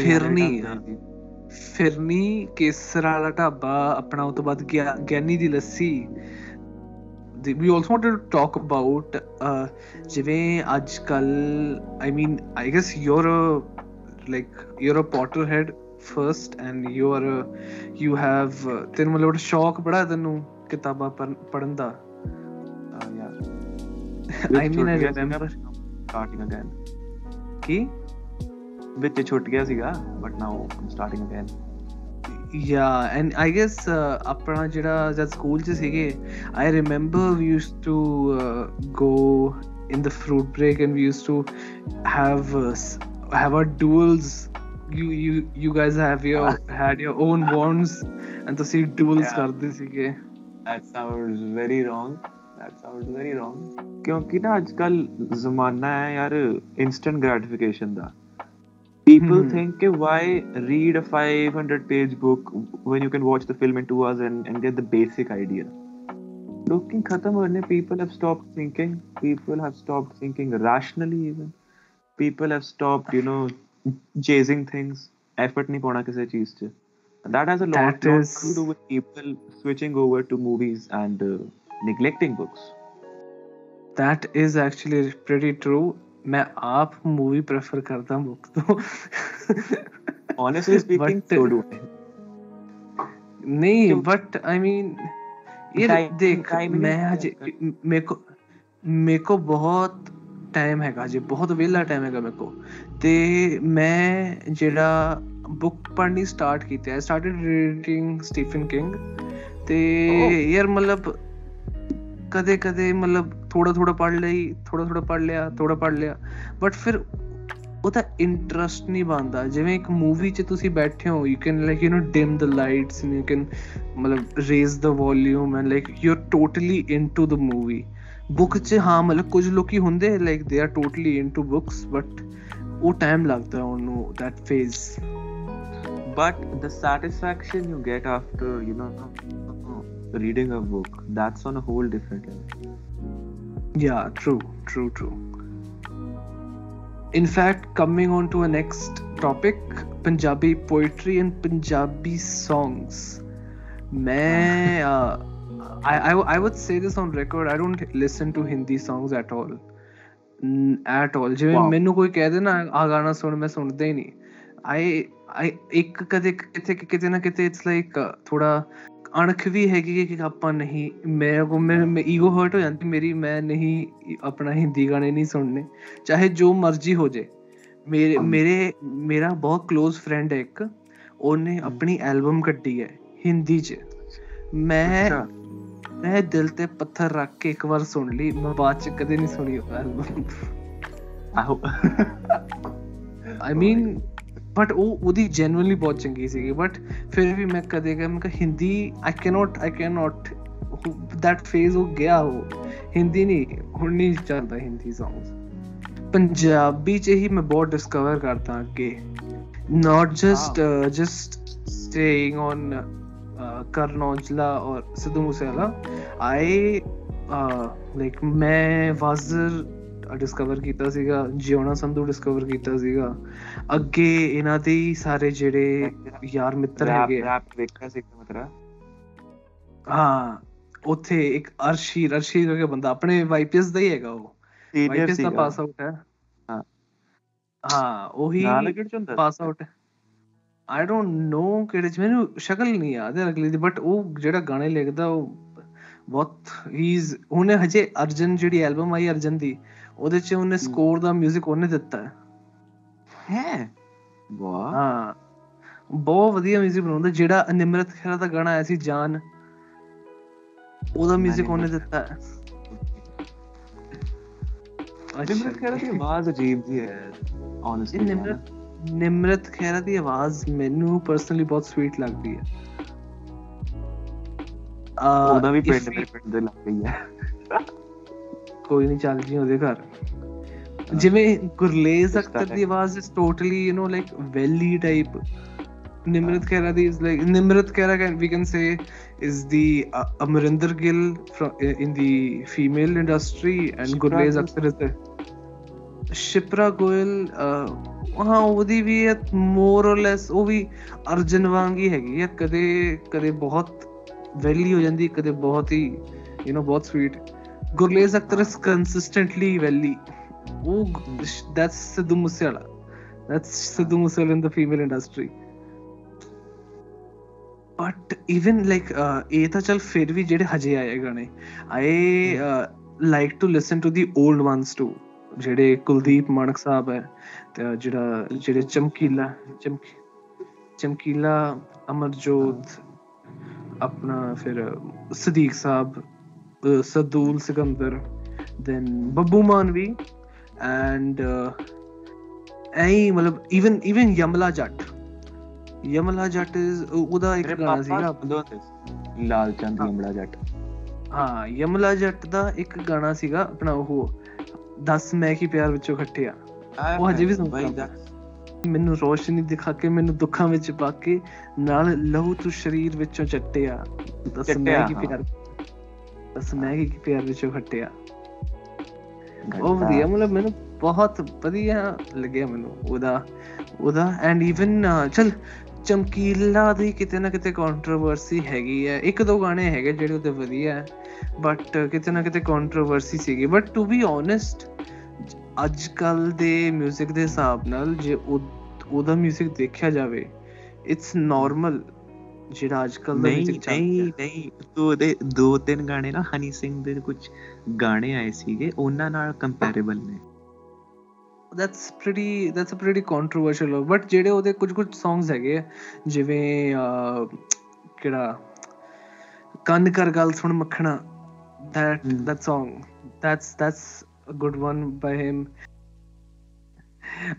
ਫਿਰਨੀ ਫਿਰਨੀ ਕੇਸਰ ਵਾਲਾ ਢਾਬਾ ਆਪਣਾ ਉਸ ਤੋਂ ਬਾਅਦ ਗਿਆਨੀ ਦੀ ਲੱਸੀ। We also wanted to talk about uh, ਜਿਵੇਂ ਅੱਜ ਕੱਲ I mean I guess you're a like you're a Potterhead first and you are a, you have uh, ਤੈਨੂੰ ਮਤਲਬ ਸ਼ੌਕ ਬੜਾ ਤੈਨੂੰ। ਕਿਤਾਬਾਂ ਪੜ੍ਹਨ ਦਾ
I mean I remember starting again
ਕੀ
ਵਿੱਚ ਛੁੱਟ ਗਿਆ ਸੀਗਾ but now starting again
yeah and I guess ਆਪਣਾ ਜਿਹੜਾ ਜਦ ਸਕੂਲ ਚ ਸੀਗੇ I remember we used to go in the fruit break and we used to have uh, have our duels you you you guys have your had your own wands and ਤੁਸੀਂ duels ਕਰਦੇ ਸੀਗੇ
that sounds very wrong that sounds very wrong ਕਿਉਂਕਿ ਨਾ ਅੱਜ ਕੱਲ ਜ਼ਮਾਨਾ ਹੈ ਯਾਰ ਇਨਸਟੈਂਟ ਗ੍ਰੈਟੀਫਿਕੇਸ਼ਨ ਦਾ people mm-hmm. think why read a 500 page book when you can watch the film in two hours and, and get the basic idea looking khatam hone people have stopped thinking people have stopped thinking rationally even people have stopped you know chasing things effort nahi pauna kisi cheez ch that has a lot, lot is... to do with people switching over to movies and uh, neglecting books
that is actually pretty true ਮੈਂ ਆਪ movie prefer ਕਰਦਾ book ਤੋਂ
honestly speaking so do I
ਨਹੀਂ but I mean ਇਹ ਦੇਖ ਮੈਂ ਹਜੇ ਮੇਰੇ ਕੋ ਮੇਰੇ ਕੋ ਬਹੁਤ ਟਾਈਮ ਹੈਗਾ ਜੇ ਬਹੁਤ ਵਿਹਲਾ ਟਾਈਮ ਹੈਗਾ ਮੇਰੇ ਕੋ ਤੇ ਮੈਂ ਜਿਹੜਾ ਬੁੱਕ ਪੜ੍ਹਨੀ ਸਟਾਰਟ ਕੀਤੀ ਹੈ। ਸਟਾਰਟਡ ਰੀਡਿੰਗ ਸਟੀਫਨ ਕਿੰਗ ਤੇ ਯਾਰ ਮਤਲਬ ਕਦੇ ਕਦੇ ਮਤਲਬ ਥੋੜਾ ਥੋੜਾ ਪੜ ਲਈ ਥੋੜਾ ਥੋੜਾ ਪੜ ਲਿਆ ਥੋੜਾ ਪੜ ਲਿਆ। ਬਟ ਫਿਰ ਉਹਦਾ ਇੰਟਰਸਟ ਨਹੀਂ ਬਣਦਾ। ਜਿਵੇਂ ਇੱਕ ਮੂਵੀ 'ਚ ਤੁਸੀਂ ਬੈਠੇ ਹੋ you can like you know dim the lights and you can ਮਤਲਬ raise the volume and like you are totally into the movie book 'ਚ ਹਾਂ ਮਤਲਬ ਕੁਝ ਲੋਕੀ ਹੁੰਦੇ like they are totally into books but ਉਹ ਟਾਈਮ ਲੱਗਦਾ ਉਹਨੂੰ that phase
but the satisfaction you get after you know reading a book that's on a whole different level
Yeah, true, true, true. In fact, coming on to a next topic, Punjabi poetry and Punjabi songs. मैं uh, I, I I would say this on record. I don't listen to Hindi songs at all. At all. ਜਿਵੇਂ ਮੈਨੂੰ ਕੋਈ ਕਹਿ ਦੇ ਨਾ ਆ ਗਾਣਾ ਸੁਣ ਮੈਂ ਸੁਣਦਾ ਹੀ ਨਹੀਂ ਆਈ ਆਈ ਇੱਕ ਕਦੇ ਕਿਤੇ ਕਿਤੇ ਨਾ ਕਿਤੇ ਇਟਸ ਲਾਈਕ ਥੋੜਾ ਅਣਖ ਵੀ ਹੈਗੀ ਕਿ ਆਪਾਂ ਨਹੀਂ ਮੈਂ ਮੈਂ ਈਗੋ ਹਰਟ ਹੋ ਜਾਂਦੀ ਮੇਰੀ ਮੈਂ ਨਹੀਂ ਆਪਣਾ ਹਿੰਦੀ ਗਾਣੇ ਨਹੀਂ ਸੁਣਨੇ ਚਾਹੇ ਜੋ ਮਰਜ਼ੀ ਹੋ ਜੇ ਮੇਰੇ ਮੇਰੇ ਮੇਰਾ ਬਹੁਤ ক্লোਜ਼ ਫਰੈਂਡ ਹੈ ਇੱਕ ਉਹਨੇ ਆਪਣੀ ਐਲਬਮ ਕੱਢੀ ਹੈ ਹਿੰਦੀ 'ਚ। ਮੈਂ ਮੈਂ ਦਿਲ ਤੇ ਪੱਥਰ ਰੱਖ ਕੇ ਇੱਕ ਵਾਰ ਸੁਣ ਲਈ ਮੈਂ ਬਾਅਦ 'ਚ ਕਦੇ ਨਹੀਂ ਸੁਣੀ ਉਹ ਐਲਬਮ ਆਹੋ। ਆਈ ਮੀਨ ਬਟ ਉਹ ਉਹਦੀ ਜੈਨੂਇਨਲੀ ਬਹੁਤ ਚੰਗੀ ਸੀਗੀ। ਬਟ ਫਿਰ ਵੀ ਮੈਂ ਕਦੇ ਕਦੇ ਮੈਂ Hindi I cannot I cannot that phase ਹੋ ਗਿਆ ਉਹ। ਹਿੰਦੀ ਨਹੀਂ ਹੁਣ ਨਹੀਂ ਚੱਲਦਾ ਹਿੰਦੀ ਸੌਂਗਸ ਪੰਜਾਬੀ ਚ ਹੀ ਮੈਂ ਬਹੁਤ ਡਿਸਕਵਰ ਕਰਦਾ ਅੱਗੇ। Not just just staying on uh, Karan Aujla or Sidhu Moosewala I uh, like ਮੈਂ ਵਾਜ਼ਰ ਡਿਸਕਵਰ ਕੀਤਾ ਸੀਗਾ ਜਿਉਣਾ ਸੰਧੂ ਡਿਸਕਵਰ ਕੀਤਾ ਸੀਗਾ। ਅੱਗੇ ਇਹਨਾਂ ਦੇ ਸਾਰੇ ਜਿਹੜੇ ਯਾਰ ਮਿੱਤਰ ਹੈਗੇ
ਰੈਪ ਵੇਖਿਆ ਸੀ ਮਤਲਬ
ਹਾਂ ਉੱਥੇ ਇੱਕ ਅਰਸ਼ੀ ਅਰਸ਼ੀ ਕਰਕੇ ਬੰਦਾ ਆਪਣੇ ਵਾਈਪੀਐਸ ਦਾ ਹੀ ਹੈਗਾ ਉਹ। ਵਾਈਪੀਐਸ ਦਾ ਪਾਸ ਆਊਟ ਹੈ। ਹਾਂ। ਹਾਂ ਉਹੀ ਪਾਸ ਆਊਟ ਆਈ ਡੋਨਟ ਨੋ ਕਿਹੜੇ ਚ ਮੈਨੂੰ ਸ਼ਕਲ ਨਹੀਂ ਯਾਦ ਹੈ ਅਗਲੀ ਦੀ ਬਟ ਉਹ ਜਿਹੜਾ ਗਾਣੇ ਲਿਖਦਾ ਉਹ ਬਹੁਤ ਹੀ ਉਹਨੇ ਹਜੇ ਅਰਜਨ ਜਿਹੜੀ ਐਲਬਮ ਆਈ ਅਰਜਨ ਦੀ ਉਹਦੇ ਚ ਉਹਨੇ ਸਕੋਰ ਦਾ 뮤직 ਉਹਨੇ ਦਿੱਤਾ ਹੈ
ਹੈ ਵਾਹ
ਹਾਂ ਬਹੁਤ ਵਧੀਆ 뮤직 ਬਣਾਉਂਦਾ ਜਿਹੜਾ ਨਿਮਰਤ ਖੇਰਾ ਦਾ ਗਾਣਾ ਆਇਆ ਸੀ ਜਾਨ ਉਹਦਾ 뮤직 ਉਹਨੇ ਦਿੱਤਾ ਹੈ
ਨਿਮਰਤ ਖੇਰਾ ਦੀ ਆਵਾਜ਼ ਅਜੀਬ ਜੀ ਹੈ ਓਨੈਸਟਲੀ
ਨਿਮਰਤ ਨਿਮਰਤ ਖੇਰਾ ਦੀ ਆਵਾਜ਼ ਮੈਨੂੰ ਪਰਸਨਲੀ ਬਹੁਤ ਸਵੀਟ ਲੱਗਦੀ ਹੈ
ਆ ਉਹਦਾ ਵੀ ਪਿੰਡ ਮੇਰੇ ਪਿੰਡ ਦੇ ਲੱਗ ਗਈ ਹੈ
ਕੋਈ ਨਹੀਂ ਚੱਲ ਜੀ ਉਹਦੇ ਘਰ ਜਿਵੇਂ ਗੁਰਲੇਜ਼ ਅਖਤਰ ਦੀ ਆਵਾਜ਼ is totally you know like valley type Nimrat Khera is like Nimrat Khera can we can say is the uh, Amarinder Gill from uh, in the female industry and
Shipra
Gurrez
Gill.
Akhtar is the Shipra Goyal ah, ਹਾਂ ਉਹਦੀ ਵੀ ਮੋਰ or ਲੈਸ ਉਹ ਵੀ ਅਰਜਨ ਵਾਂਗ ਹੀ ਹੈਗੀ ਆ ਕਦੇ ਕਦੇ ਬਹੁਤ ਵੈਲੀ ਹੋ ਜਾਂਦੀ ਕਦੇ ਬਹੁਤ ਹੀ ਯੂ نو ਬਹੁਤ ਸਵੀਟ ਗੁਰਲੇਜ਼ ਅਖਤਰ ਇਸ ਕੰਸਿਸਟੈਂਟਲੀ ਵੈਲੀ ਉਹ that's Sidhu Moosewala that's Sidhu Moosewala in the female industry but even like ਇਹ ਤਾਂ ਚਲ ਫਿਰ ਵੀ ਜਿਹੜੇ ਹਜੇ ਆਏ ਗਾਣੇ I like to listen to the old ones too ਜਿਹੜੇ ਕੁਲਦੀਪ ਮਾਨਕ ਸਾਹਿਬ ਹੈ ਤੇ ਜਿਹੜਾ ਜਿਹੜੇ ਚਮਕੀਲਾ ਚਮਕੀ ਚਮਕੀਲਾ ਅਮਰਜੋਤ ਆਪਣਾ ਫਿਰ ਸਦੀਕ ਸਾਹਿਬ ਸਦੂਲ ਸਿਕੰਦਰ ਦੈਨ ਬੱਬੂ ਮਾਨ ਵੀ ਐਂਡ ਐਂ ਮਤਲਬ ਇਵਨ ਇਵਨ ਯਮਲਾ ਜੱਟ। ਯਮਲਾ ਜੱਟ ਉਹਦਾ ਇੱਕ ਗਾਣਾ ਸੀਗਾ।
ਲਾਲ ਚੰਦ। ਯਮਲਾ ਜੱਟ।
ਹਾਂ ਯਮਲਾ ਜੱਟ ਦਾ ਇੱਕ ਗਾਣਾ ਸੀਗਾ ਆਪਣਾ ਉਹ 10 ਮੈਂ ਕੀ ਪਿਆਰ ਵਿੱਚੋਂ ਖੱਟਿਆ। ਉਹ ਹਜੇ ਵੀ ਸੁਣਦਾ। ਮੈਨੂੰ ਰੋਸ਼ਨੀ ਦਿਖਾ ਕੇ ਮੈਨੂੰ ਦੁੱਖਾਂ ਵਿੱਚ ਪਾ ਕੇ ਨਾਲ ਲਹੂ ਤੂੰ ਸਰੀਰ ਵਿੱਚੋਂ ਚੱਟਿਆ। ਦੱਸ ਮੈਂ
ਚੱਟਿਆ,
ਕੀ। ਪਿਆਰ ਦੱਸ ਮੈਂ ਕੀ ਪਿਆਰ ਵਿੱਚੋਂ ਖੱਟਿਆ ਉਹ
ਗੱਡਾ।
ਵਧੀਆ ਮਤਲਬ ਮੈਨੂੰ ਬਹੁਤ ਵਧੀਆ ਲੱਗਿਆ ਮੈਨੂੰ ਉਹਦਾ ਉਹਦਾ ਐਂਡ ਇਵਨ ਚਲ ਚਮਕੀਲਾ ਦੀ ਕਿਤੇ ਨਾ ਕਿਤੇ ਕੰਟਰੋਵਰਸੀ ਹੈਗੀ ਹੈ ਇੱਕ ਦੋ ਗਾਣੇ ਹੈਗੇ ਜਿਹੜੇ ਉਹਦੇ ਵਧੀਆ ਹੈ ਬਟ ਕਿਤੇ ਨਾ ਕਿਤੇ ਕੰਟਰੋਵਰਸੀ ਸੀਗੀ ਬਟ ਟੂ ਬੀ ਓਨੈਸਟ ਅੱਜ ਕੱਲ ਦੇ 뮤직 ਦੇ ਹਿਸਾਬ ਨਾਲ ਜੇ ਉਹ- ਉਹਦਾ 뮤직 ਦੇਖਿਆ ਜਾਵੇ ਇਟਸ ਨਾਰਮਲ ਜਿਹੜਾ ਅੱਜ ਕੱਲ ਦਾ ਚੱਲ
ਨਹੀਂ ਨਹੀਂ ਤੂੰ ਉਹਦੇ ਦੋ ਤਿੰਨ ਗਾਣੇ ਨਾ ਹਨੀ ਸਿੰਘ ਦੇ ਕੁਝ ਗਾਣੇ ਆਏ ਸੀਗੇ ਉਹਨਾਂ ਨਾਲ ਕੰਪੈਰੀਬਲ ਨੇ।
That's pretty that's a pretty controversial but ਜਿਹੜੇ ਉਹਦੇ ਕੁਝ ਕੁਝ ਸੌਂਗਸ ਹੈਗੇ ਜਿਵੇਂ ਕਿਹੜਾ? ਕੰਨ ਕਰ ਗੱਲ ਸੁਣ ਮੱਖਣਾ that that song that's that's a good one by him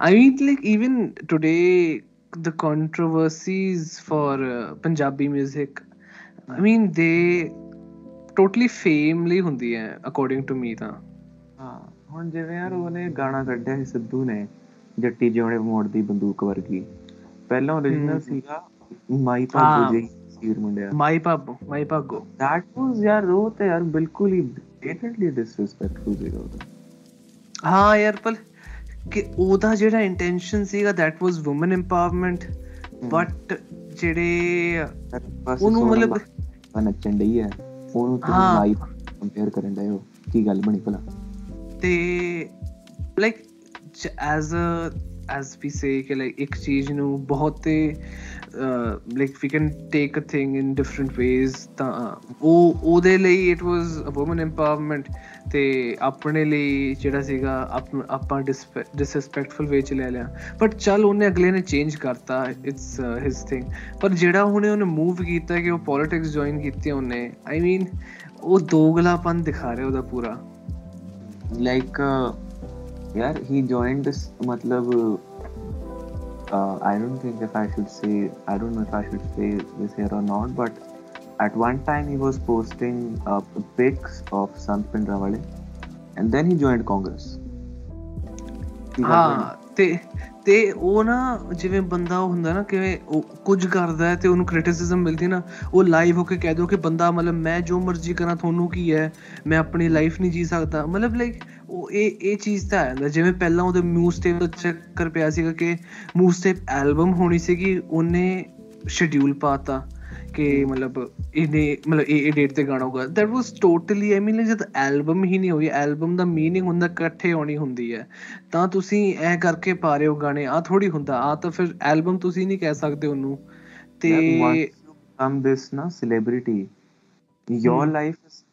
i mean like even today the controversies for uh, punjabi music i mean they totally famely ਹੁੰਦੀ ਹੈ according to me ਤਾਂ
ਹਾਂ ਹੁਣ ਜਿਵੇਂ ਯਾਰ ਉਹਨੇ ਗਾਣਾ ਕੱਢਿਆ ਸੀ ਸਿੱਧੂ ਨੇ ਜੱਟੀ ਜਿਉਣੇ ਮੋੜ ਦੀ ਬੰਦੂਕ ਵਰਗੀ ਪਹਿਲਾਂ origignal। ਸੀਗਾ ਮਾਈ। ਭਾਗੋ ਜੀ ਸੀਰ ਮੁੰਡਿਆ
ਮਾਈ ਭਾਗੋ ਮਾਈ ਭਾਗੋ
that was ਯਾਰ ਉਹ ਤੇ ਯਾਰ ਬਿਲਕੁਲ ਹੀ blatantly disrespectful ਸੀਗਾ
ਹਾਂ ਯਾਰ ਪਰ ਕਿ ਉਹਦਾ ਜਿਹੜਾ ਇੰਟੈਂਸ਼ਨ ਸੀਗਾ that was women empowerment. But ਜਿਹੜੇ ਉਹਨੂੰ ਮਤਲਬ-
ਨੱਚਣ ਡਈ ਹੈ। ਉਹਨੂੰ ਤੁਸੀਂ। ਮਾਈ ਕੰਪੇਅਰ ਕਰਨ ਡਏ ਹੋ। ਕੀ ਗੱਲ ਬਣੀ ਭਲਾ?
ਤੇ like as a as we say ਕਿ ਲਾਈਕ ਇੱਕ ਚੀਜ਼ ਨੂੰ ਬਹੁਤ ਤੇ like we can take a thing in different ways ਤਾਂ ਉਹ ਉਹਦੇ ਲਈ it was a woman empowerment ਤੇ ਆਪਣੇ ਲਈ ਜਿਹੜਾ ਸੀਗਾ ਆਪ- ਆਪਾਂ ਡਿਸਰੈਸਪੈਕਟਫੁਲ ਵੇ ਚ ਲੈ ਲਿਆ। ਬਟ ਚੱਲ ਉਹਨੇ ਅਗਲੇ ਨੇ ਚੇਂਜ ਕਰਤਾ ਇਟਸ ਹਿਸ ਥਿੰਗ ਪਰ ਜਿਹੜਾ ਹੁਣੇ ਉਹਨੇ ਮੂਵ ਕੀਤਾ ਕਿ ਉਹ ਪੋਲਿਟਿਕਸ ਜੁਆਇਨ ਕੀਤੀ ਉਹਨੇ ਆਈ ਮੀਨ ਉਹ ਦੋਗਲਾਪਨ ਦਿਖਾ ਰਿਹਾ ਉਹਦਾ ਪੂਰਾ।
Like uh, yeah he joined this matlab uh, i don't think if i should say i don't know if i should say this here or not but at one time he was posting uh, pics of Sant Pindrawale and then he joined congress
ਹਾਂ ਤੇ ਤੇ ਉਹ ਨਾ ਜਿਵੇਂ ਬੰਦਾ ਹੁੰਦਾ ਨਾ ਕਿਵੇਂ ਕੁਝ ਕਰਦਾ ਹੈ ਤੇ ਉਹਨੂੰ ਕ੍ਰਿਟਿਸਿਜ਼ਮ ਮਿਲਦੀ ਨਾ ਉਹ ਲਾਈਵ ਹੋ ਕੇ ਕਹਿ ਦੋ ਕਿ ਬੰਦਾ ਮਤਲਬ ਮੈਂ ਜੋ ਮਰਜ਼ੀ ਕਰਾਂ ਤੁਹਾਨੂੰ ਕੀ ਹੈ ਮੈਂ ਆਪਣੀ ਲਾਈਫ ਨਹੀਂ ਜੀ ਸਕਦਾ ਮਤਲਬ ਲਾਈਕ ਉਹ ਇਹ ਇਹ ਚੀਜ਼ ਤਾਂ ਆ ਜਾਂਦਾ ਜਿਵੇਂ ਪਹਿਲਾਂ ਉਹਦੇ ਮੂਸਟੇਪ ਦਾ ਚੱਕਰ ਪਿਆ ਸੀਗਾ ਕਿ ਮੂਸਟੇਪ ਐਲਬਮ ਹੋਣੀ ਸੀਗੀ ਉਹਨੇ ਸ਼ਡਿਊਲ ਪਾਤਾ ਕਿ ਮਤਲਬ ਇਹਨੇ ਮਤਲਬ ਇਹ ਇਹ ਡੇਟ ਤੇ ਗਾਣਾ ਹੋਗਾ ਦੈਟ ਵਾਸ ਟੋਟਲੀ ਆਈ ਮੀਨ ਜਦ ਐਲਬਮ ਹੀ ਨਹੀਂ ਹੋਈ ਐਲਬਮ ਦਾ मीनिंग ਹੁੰਦਾ ਇਕੱਠੇ ਹੋਣੀ ਹੁੰਦੀ ਹੈ ਤਾਂ ਤੁਸੀਂ ਐ ਕਰਕੇ ਪਾ ਰਹੇ ਹੋ ਗਾਣੇ ਆ ਥੋੜੀ ਹੁੰਦਾ ਆ ਤਾਂ ਫਿਰ ਐਲਬਮ ਤੁਸੀਂ ਨਹੀਂ ਕਹਿ ਸਕਦੇ ਉਹਨੂੰ ਤੇ
Yeah, once you become this na celebrity your
Hmm.
life is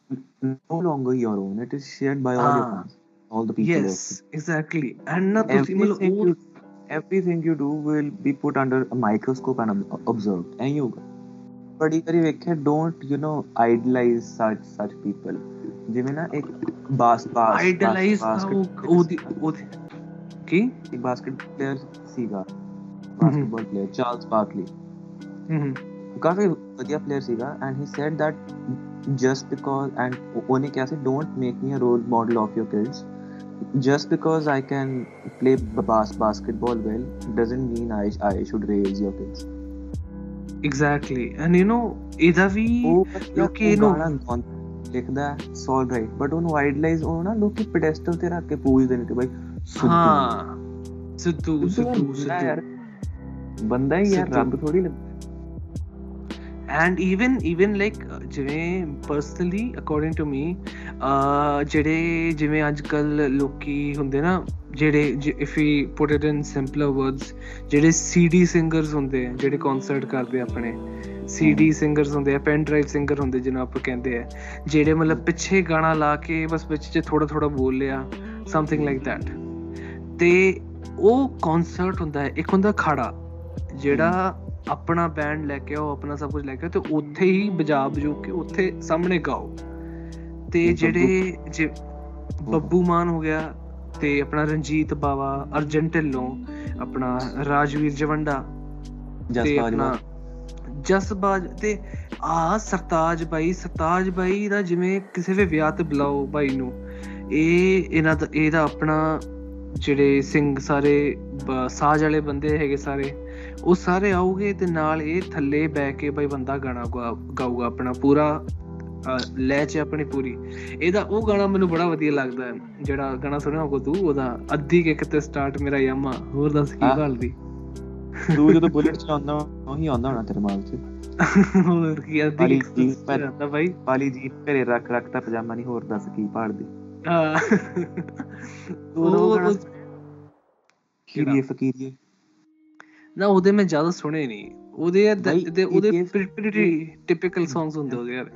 no longer your own it is shared by all your
Ah.
fans all the people
yes exactly and ਨਾ ਤੁਸੀਂ ਮਤਲਬ
everything
ਉਹ
you, everything you do will be put under a microscope and ob- observed and you ਬੜੀ ਵਾਰੀ ਵੇਖਿਆ don't you know ਆਈਡਲਾਈਜ਼ ਸੱਚ ਸੱਚ people ਜਿਵੇਂ ਨਾ ਇੱਕ ਬਾਸ ਬਾਸ
ਆਈਡਲਾਈਜ਼ ਉਹ ਉਹਦੀ ਉਹਦੀ ਕੀ
ਇੱਕ ਬਾਸਕਟ ਪਲੇਅਰ ਸੀਗਾ ਬਾਸਕਟਬਾਲ ਪਲੇਅਰ ਚਾਰਲਸ ਬਾਰਕਲੀ
ਹਮ
ਕਾਫੀ ਵਧੀਆ ਪਲੇਅਰ ਸੀਗਾ and he said that just because and ਉਹਨੇ ਕਿਹਾ ਸੀ don't make me a role model of your kids just because I can play bas- basketball well doesn't mean I, I should raise your kids.
Exactly and you know ਇਹਦਾ ਵੀ
ਉਹ
ਲੋਕੀ ਇਹਨੂੰ-
ਲਿਖਦਾ soul right but ਉਹਨੂੰ ਆਈਡਲਾਈਜ਼ ਉਹ ਨਾ ਲੋਕੀ ਪੈਡੈਸਟਲ ਤੇ ਰੱਖ ਕੇ ਪੂਜਦੇ ਨੇ ਕਿ ਸਿੱਧੂ।
ਹਾਂ ਸਿੱਧੂ
ਸਿੱਧੂ
ਸਿੱਧੂ
ਬੰਦਾ ਹੀ ਯਾਰ। ਰੱਬ ਥੋੜੀ ਲੱਗਦਾ
ਐਂਡ ਇਵਨ ਇਵਨ ਲਾਈਕ ਜਿਵੇਂ ਪਰਸਨਲੀ ਅਕੋਰਡਿੰਗ ਟੂ ਮੀ ਜਿਹੜੇ ਜਿਵੇਂ ਅੱਜ ਕੱਲ ਲੋਕੀ ਹੁੰਦੇ ਨਾ ਜਿਹੜੇ if we put it in simpler words ਜਿਹੜੇ ਸੀਡੀ ਸਿੰਗਰਸ ਹੁੰਦੇ ਆ ਜਿਹੜੇ ਕਨਸਰਟ ਕਰਦੇ ਆਪਣੇ ਸੀਡੀ ਸਿੰਗਰਸ ਹੁੰਦੇ ਆ ਪੈਨ ਡਰਾਈਵ ਸਿੰਗਰ ਹੁੰਦੇ ਜਿਹਨੂੰ ਆਪਾਂ ਕਹਿੰਦੇ ਆ ਜਿਹੜੇ ਮਤਲਬ ਪਿੱਛੇ ਗਾਣਾ ਲਾ ਕੇ ਬਸ ਵਿੱਚ ਚ ਥੋੜਾ ਥੋੜਾ ਬੋਲ ਲਿਆ ਸਮਥਿੰਗ ਲਾਈਕ ਥੈਟ ਤੇ ਉਹ ਕਨਸਰਟ ਹੁੰਦਾ ਹੈ ਇੱਕ ਹੁੰਦਾ ਖੜਾ ਜਿਹੜਾ ਆਪਣਾ ਬੈਂਡ ਲੈ ਕੇ ਆਓ ਆਪਣਾ ਸਭ ਕੁਝ ਲੈ ਕੇ ਆਓ ਤੇ ਉੱਥੇ ਹੀ ਵਜਾ ਵਜੂ ਕੇ ਉੱਥੇ ਸਾਹਮਣੇ ਗਾਓ। ਤੇ ਜਿਹੜੇ ਜੇ ਬੱਬੂ ਮਾਨ ਹੋ ਗਿਆ ਤੇ ਆਪਣਾ ਰਣਜੀਤ ਬਾਵਾ ਅਰਜਨ ਢਿੱਲੋਂ ਆਪਣਾ ਰਾਜਵੀਰ ਜਵੰਡਾ ਆਪਣਾ ਜਸਬਾਜ ਤੇ ਆ ਸਰਤਾਜ ਬਾਈ ਸਰਤਾਜ ਬਾਈ ਦਾ ਜਿਵੇਂ ਕਿਸੇ ਵੀ ਵਿਆਹ ਤੇ ਬੁਲਾਓ ਬਾਈ ਨੂੰ ਇਹ ਇਹਨਾਂ ਦਾ ਇਹਦਾ ਆਪਣਾ ਜਿਹੜੇ ਸਿੰਘ ਸਾਰੇ ਸਾਜ ਵਾਲੇ ਬੰਦੇ ਹੈਗੇ ਸਾਰੇ ਉਹ ਸਾਰੇ ਆਉਗੇ ਤੇ ਨਾਲ ਇਹ ਥੱਲੇ ਬੈ ਕੇ ਬਾਈ ਬੰਦਾ ਗਾਣਾ ਗਾਊਗਾ ਆਪਣਾ ਪੂਰਾ ਲੈ ਚ ਆਪਣੀ ਪੂਰੀ। ਇਹਦਾ ਉਹ ਗਾਣਾ ਮੈਨੂੰ ਬੜਾ ਵਧੀਆ ਲੱਗਦਾ ਹੈ ਜਿਹੜਾ ਗਾਣਾ ਸੁਣਿਆ ਹੋਗਾ ਤੂੰ ਉਹਦਾ ਅੱਧੀ ਕਿੱਕ ਤੇ ਸਟਾਰਟ ਮੇਰਾ ਯਾਮਾ ਹੋਰ ਦੱਸ ਕੀ
ਹਾਂ।
ਭਾਲਦੀ
ਤੂੰ ਜਦੋਂ ਬੁਲਟ ਚਲਾਉਂਦਾ ਉਹੀ ਆਉਂਦਾ ਹੋਣਾ ਤੇਰੇ ਮਾਲ 'ਚ।
ਹੋਰ ਕੀ ਅੱਧੀ ਤੇ
ਜੀਪ ਪਰ-
ਜਾਂਦਾ ਬਾਈ।
ਪਾਲੀ ਜੀਪ ਘਰੇ ਰੱਖ ਰੱਖ ਤਾਂ ਪਜਾਮਾ ਨਹੀਂ ਹੋਰ ਦੱਸ ਕੀ ਪਾੜਦੀ
ਹਾਂ। ਉਹ-
ਗਾਣਾ ਖੀਰੀਏ ਫਕੀਰੀਏ
ਨਾ ਉਹਦੇ ਮੈਂ ਜ਼ਿਆਦਾ ਸੁਣੇ ਨਹੀਂ ਉਹਦੇ ਯਾਰ
ਬਾਈ,
ਦੇ ਉਹਦੇ
ਇਹ-
ਪ੍ਰੀਟੀ ਟਿਪੀਕਲ ਸੌਂਗਸ ਹੁੰਦੇ ਉਹਦੇ ਯਾਰ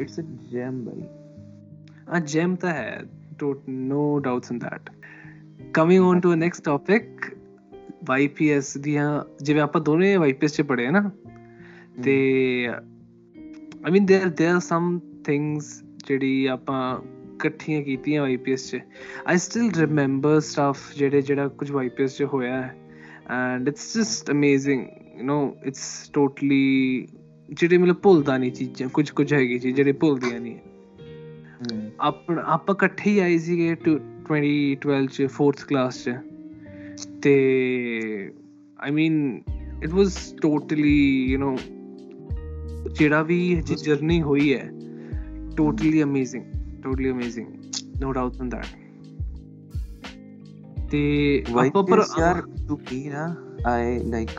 ਇਟਸ ਅ ਜੈਮ ਬਾਈ
ਆ ਜੈਮ ਤਾਂ ਹੈ no doubts in that coming on to next topic YPS ਦੀਆਂ ਜਿਵੇਂ ਆਪਾਂ ਦੋਨੇ ਵਾਈਪੀਐਸ ਚ ਪੜ੍ਹੇ ਆ ਨਾ ਤੇ I mean there there some things ਜਿਹੜੀ ਆਪਾਂ ਇਕੱਠੀਆਂ ਕੀਤੀਆਂ ਵਾਈਪੀਐਸ ਚ ਆਈ ਸਟਿਲ ਰਿਮੈਂਬਰ ਸਟਫ ਜਿਹੜੇ ਜਿਹੜਾ ਕੁਝ ਵਾਈਪੀਐਸ ਚ ਹੋਇਆ ਹੈ and it's just amazing you know it's totally ਜਿਹੜੇ ਮਤਲਬ ਭੁੱਲਦਾ ਨਹੀਂ ਚੀਜ਼ਾਂ ਕੁਝ ਕੁਝ ਹੈਗੀ ਚੀਜ਼ ਜਿਹੜੇ ਭੁੱਲਦੀਆਂ ਨਹੀਂ
ਹਮ,
ਆਪਣ ਆਪਾਂ ਇਕੱਠੇ ਹੀ ਆਏ ਸੀਗੇ ਟੂ- 2012 ਚ 4th ਕਲਾਸ ਚ ਤੇ I mean it was totally you know ਜਿਹੜਾ ਵੀ ਜੀ ਜਰਨੀ ਹੋਈ ਹੈ totally amazing totally amazing no doubt on that ਤੇ ਆਪਾਂ ਪਰ
YPS ਯਾਰ ਤੂੰ ਕੀ ਨਾ ਆਈ ਲਾਈਕ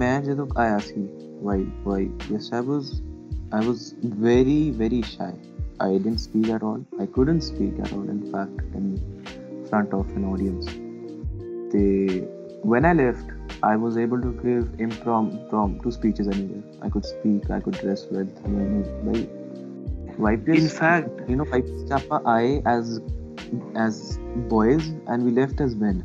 ਮੈਂ ਜਦੋਂ ਆਇਆ ਸੀ why why yes I was I was very very shy I didn't speak at all. I couldn't speak at all, in fact, in front of an audience. The, when I left, I was able to give impromptu speeches anywhere. I could speak, I could dress well. I mean, like, YPS,
In fact-
you know, YPS Chapa, I as as boys and we left as men.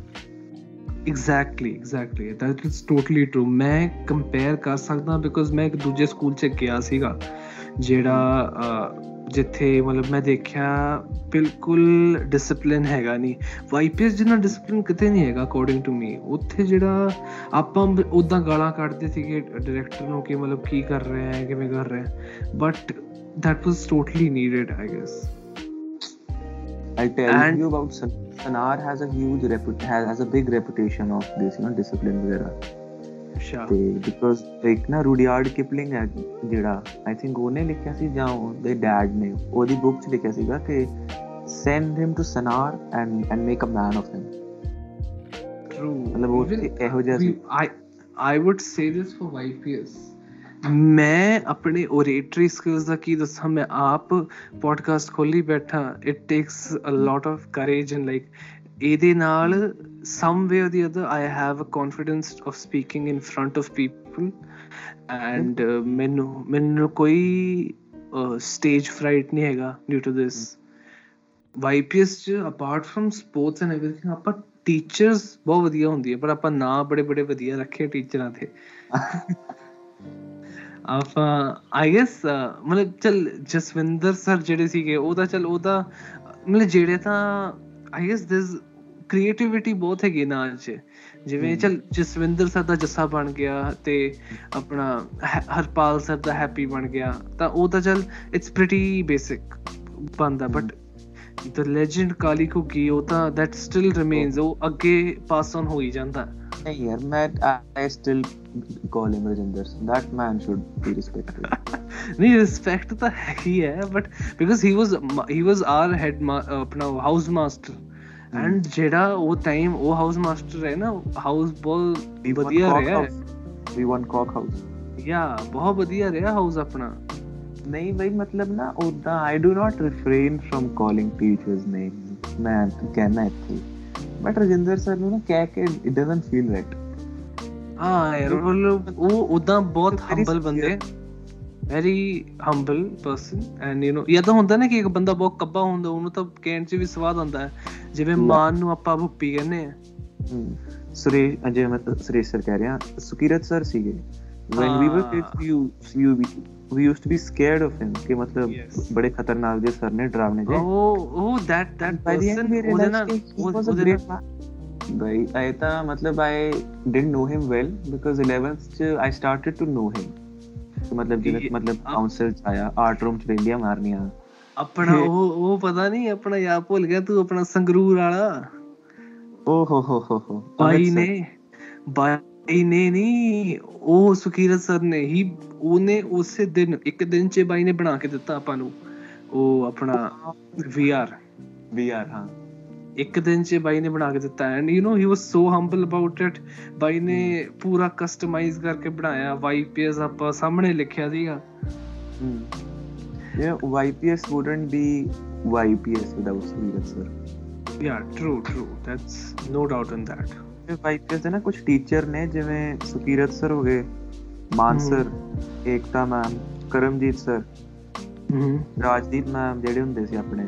Exactly exactly that is totally true ਮੈਂ compare ਕਰ ਸਕਦਾ because ਮੈਂ ਇੱਕ ਦੂਜੇ school 'ਚ ਗਿਆ ਸੀਗਾ ਜਿਹੜਾ ਅਹ, ਜਿੱਥੇ ਮਤਲਬ ਮੈਂ ਦੇਖਿਆ ਬਿਲਕੁਲ ਡਿਸਪਲਿਨ ਹੈਗਾ ਨਹੀਂ ਵਾਈਪੀਐਸ ਜਿੰਨਾ ਡਿਸਪਲਿਨ ਕਿਤੇ ਨਹੀਂ ਹੈਗਾ ਅਕੋਰਡਿੰਗ ਟੂ ਮੀ ਉੱਥੇ ਜਿਹੜਾ ਆਪਾਂ ਉਦਾਂ ਗਾਲਾਂ ਕੱਢਦੇ ਸੀਗੇ ਡਾਇਰੈਕਟਰ ਨੂੰ ਕਿ ਮਤਲਬ ਕੀ ਕਰ ਰਹੇ ਹੈ ਕਿਵੇਂ ਕਰ ਰਹੇ ਹੈ but that was totally needed i guess.
I'll tell
And-
you about San- Sanar has a huge reput has, has a big reputation of this, you know, discipline ਵਗੈਰਾ
sure
ਤੇ ਬਿਕੋਜ਼ ਇੱਕ ਨਾ ਰੂਡੀਆਰਡ ਕਿਪਲਿੰਗ ਹੈ ਜਿਹੜਾ I think ਉਹਨੇ ਲਿਖਿਆ ਸੀ ਜਾਂ ਉਹਦੇ ਡੈਡ ਨੇ ਉਹਦੀ ਬੁੱਕ 'ਚ ਲਿਖਿਆ ਸੀਗਾ ਕਿ send him to Sanar and and make a man of him
true
ਮਤਲਬ ਉਹ
Even-
ਇਹੋ ਜਿਹਾ ਸੀ
I I would say this for YPS ਮੈਂ ਆਪਣੇ ਓਰੇਟਰੀ ਸਕਿਲਸ ਦਾ ਕੀ ਦੱਸਾਂ? ਮੈਂ ਆਪ ਪੋਡਕਾਸਟ ਖੋਲੀ ਬੈਠਾ। It takes a lot of courage and like ਇਹਦੇ ਨਾਲ some way or the other I have a confidence of speaking in front of people and ਮੈਨੂੰ ਮੈਨੂੰ ਕੋਈ ਸਟੇਜ ਫਰਾਈਟ ਨਹੀਂ ਹੈਗਾ ਡਿਊ ਟੂ ਦਿਸ ਵਾਈਪੀਐਸ ਚ apart from sports and everything ਆਪਾਂ teachers ਬਹੁਤ ਵਧੀਆ ਹੁੰਦੀ ਹੈ ਪਰ ਆਪਾਂ ਨਾਂ ਬੜੇ ਬੜੇ ਵਧੀਆ ਰੱਖੇ ਟੀਚਰਾਂ ਤੇ। ਆਪਾਂ ਆਈ ਗੈਸ ਮਤਲਬ ਚਲ ਜਸਵਿੰਦਰ ਸਰ ਜਿਹੜੇ ਸੀਗੇ ਉਹਦਾ ਚਲ ਉਹਦਾ ਮਤਲਬ ਜਿਹੜੇ ਤਾਂ ਆਈ ਗੈਸ ਦਿਸ ਕ੍ਰੀਏਟੀਵਿਟੀ ਬਹੁਤ ਹੈਗੀ ਨਾਂ 'ਚ। ਜਿਵੇਂ। ਚਲ ਜਸਵਿੰਦਰ ਸਰ ਦਾ ਜੱਸਾ ਬਣ ਗਿਆ ਤੇ ਆਪਣਾ ਹ- ਹਰਪਾਲ ਸਰ ਦਾ ਹੈਪੀ ਬਣ ਗਿਆ ਤਾਂ ਉਹ ਤਾਂ ਚਲ ਇਟਸ ਪ੍ਰੀਟੀ ਬੇਸਿਕ ਬਣਦਾ but the legend Kali Ghuggi ਉਹ ਤਾਂ ਦੈਟ ਸਟਿਲ ਰਿਮੇਨਸ ਉਹ ਅੱਗੇ ਪਾਸ ਔਨ ਹੋਈ ਜਾਂਦਾ।
ਨਹੀਂ ਯਾਰ ਮੈਂ I still call him Rajinder Singh that man should be respected
ਨਹੀਂ ਰਿਸਪੈਕਟ ਤਾਂ ਹੈਗੀ ਹੈ but because he was he was our head ਆਪਣਾ ਹਾਊਸ ਮਾਸਟਰ ਐਂਡ ਜਿਹੜਾ ਉਹ ਟਾਈਮ ਉਹ ਹਾਊਸ ਮਾਸਟਰ ਹੈ ਨਾ ਹਾਊਸ ਬਹੁਤ ਵਧੀਆ ਰਿਹਾ
ਵੀ ਵਨ ਕੌਕ ਹਾਊਸ
ਯਾ ਬਹੁਤ ਵਧੀਆ ਰਿਹਾ ਹਾਊਸ ਆਪਣਾ
ਨਹੀਂ ਬਈ ਮਤਲਬ ਨਾ ਉਦਾਂ I do not refrain from calling teachers name ਮੈਂ ਕਹਿਣਾ ਇੱਥੇ ਬਟ ਰਜਿੰਦਰ ਸਰ ਨੂੰ ਨਾ ਕਹਿ ਕੇ ਇਟ ਡਸਨਟ ਫੀਲ ਰਾਈਟ
ਹਾਂ ਯਾਰ ਉਹ ਉਦਾਂ ਬਹੁਤ ਹੰਬਲ ਬੰਦੇ very humble person and you know ਇਹ ਤਾਂ ਹੁੰਦਾ ਨਾ ਕਿ ਇੱਕ ਬੰਦਾ ਬਹੁਤ ਕੱਬਾ ਹੁੰਦਾ ਉਹਨੂੰ ਤਾਂ ਕਹਿਣ 'ਚ ਵੀ ਸਵਾਦ ਆਉਂਦਾ ਹੈ। ਜਿਵੇਂ ਮਾਨ ਨੂੰ ਆਪਾਂ ਭੁੱਪੀ ਕਹਿੰਦੇ ਆ
ਸੁਰੇਸ਼ ਅਜੇ ਮੈਂ ਸੁਰੇਸ਼ ਸਰ ਕਹਿ ਰਿਹਾ ਸੁਕੀਰਤ ਸਰ ਸੀਗੇ। When we were kids you you we used to be scared of him ਕਿ ਮਤਲਬ ਬੜੇ ਖਤਰਨਾਕ ਜੇ ਸਰ ਨੇ ਡਰਾਵਨੇ ਜੇ
ਉਹ ਉਹ that that person ਉਹਦੇ ਨਾਲ ਉਹਦੇ ਨਾਲ
ਆਈ ਤਾਂ ਮਤਲਬ ਆਈ didn't know him well because 11th ਚ I started to know him. ਮਤਲਬ ਜਿਵੇਂ ਮਤਲਬ ਕਾਉਂਸਲ ਚ ਆਇਆ ਆਰਟ ਰੂਮ ਚ ਰੇਲੀਆਂ ਮਾਰਨੀਆਂ
ਆਪਣਾ ਉਹ ਉਹ ਪਤਾ ਨਹੀਂ ਆਪਣਾ ਯਾਦ ਭੁੱਲ ਗਿਆ ਤੂੰ ਆਪਣਾ ਸੰਗਰੂਰ ਵਾਲਾ
ਓ ਹੋ ਹੋ ਹੋ ਹੋ
ਬਾਈ ਨੇ ਬਾਈ ਨੇ ਨਹੀਂ ਉਹ ਸੁਖੀਰਤ ਸਰ ਨੇ ਹੀ ਉਹਨੇ ਉਸੇ ਦਿਨ ਇੱਕ ਦਿਨ ਚ ਬਾਈ ਨੇ ਬਣਾ ਕੇ ਦਿੱਤਾ ਆਪਾਂ ਨੂੰ ਉਹ ਆਪਣਾ ਵੀਆਰ
ਵੀਆਰ ਹਾਂ
ਇੱਕ ਦਿਨ ਚ ਬਾਈ ਨੇ ਬਣਾ ਕੇ ਦਿੱਤਾ and you know he was so humble about it ਬਾਈ ਨੇ ਪੂਰਾ ਕਸਟਮਾਈਜ਼ ਕਰਕੇ ਬਣਾਇਆ। ਵਾਈਪੀਐਸ ਆਪਾਂ ਸਾਹਮਣੇ ਲਿਖਿਆ ਸੀਗਾ।
yeah yps wouldn't be yps without suresh sir
yeah true true. That's no doubt in that
yps ਦੇ ਨਾ ਕੁਝ ਟੀਚਰ ਨੇ ਜਿਵੇਂ ਸੁਕੀਰਤ ਸਰ ਹੋ ਗਏ Maan sir Ekta ma'am Karamjit sir Rajdeep ma'am ਜਿਹੜੇ ਹੁੰਦੇ ਸੀ ਆਪਣੇ।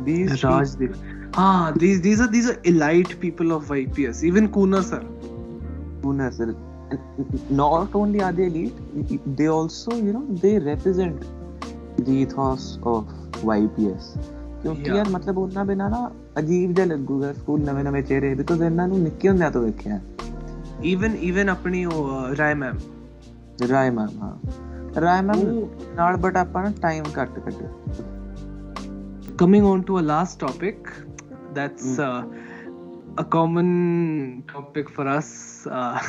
These Rajdeep. Ah, these these are these are elite people of YPS. Even Kuna sir.
Kuna sir. Not only are they elite, they also you know they represent the ethos of YPS. ਕਿਉਂਕਿ ਯਾਰ ਮਤਲਬ ਉਹਨਾਂ ਬਿਨਾ ਨਾ ਅਜੀਬ ਜਿਹਾ ਲੱਗੂਗਾ school ਨਵੇਂ ਨਵੇਂ ਚਿਹਰੇ ਬਿਕੋਜ਼ ਇਹਨਾਂ ਨੂੰ ਨਿੱਕੇ ਹੁੰਦਿਆਂ ਤੋਂ ਵੇਖਿਆ
ਇਵਨ ਇਵਨ ਆਪਣੀ ਉਹ ਰਾਏ ਮੈਮ
ਰਾਏ ਮੈਮ ਹਾਂ ਰਾਏ ਮੈਮ ਨਾਲ ਬਟ ਆਪਾਂ ਨਾ ਟਾਈਮ ਘੱਟ ਕੱਢਿਆ
coming on to a last topic that's mm. uh, a common topic for us uh,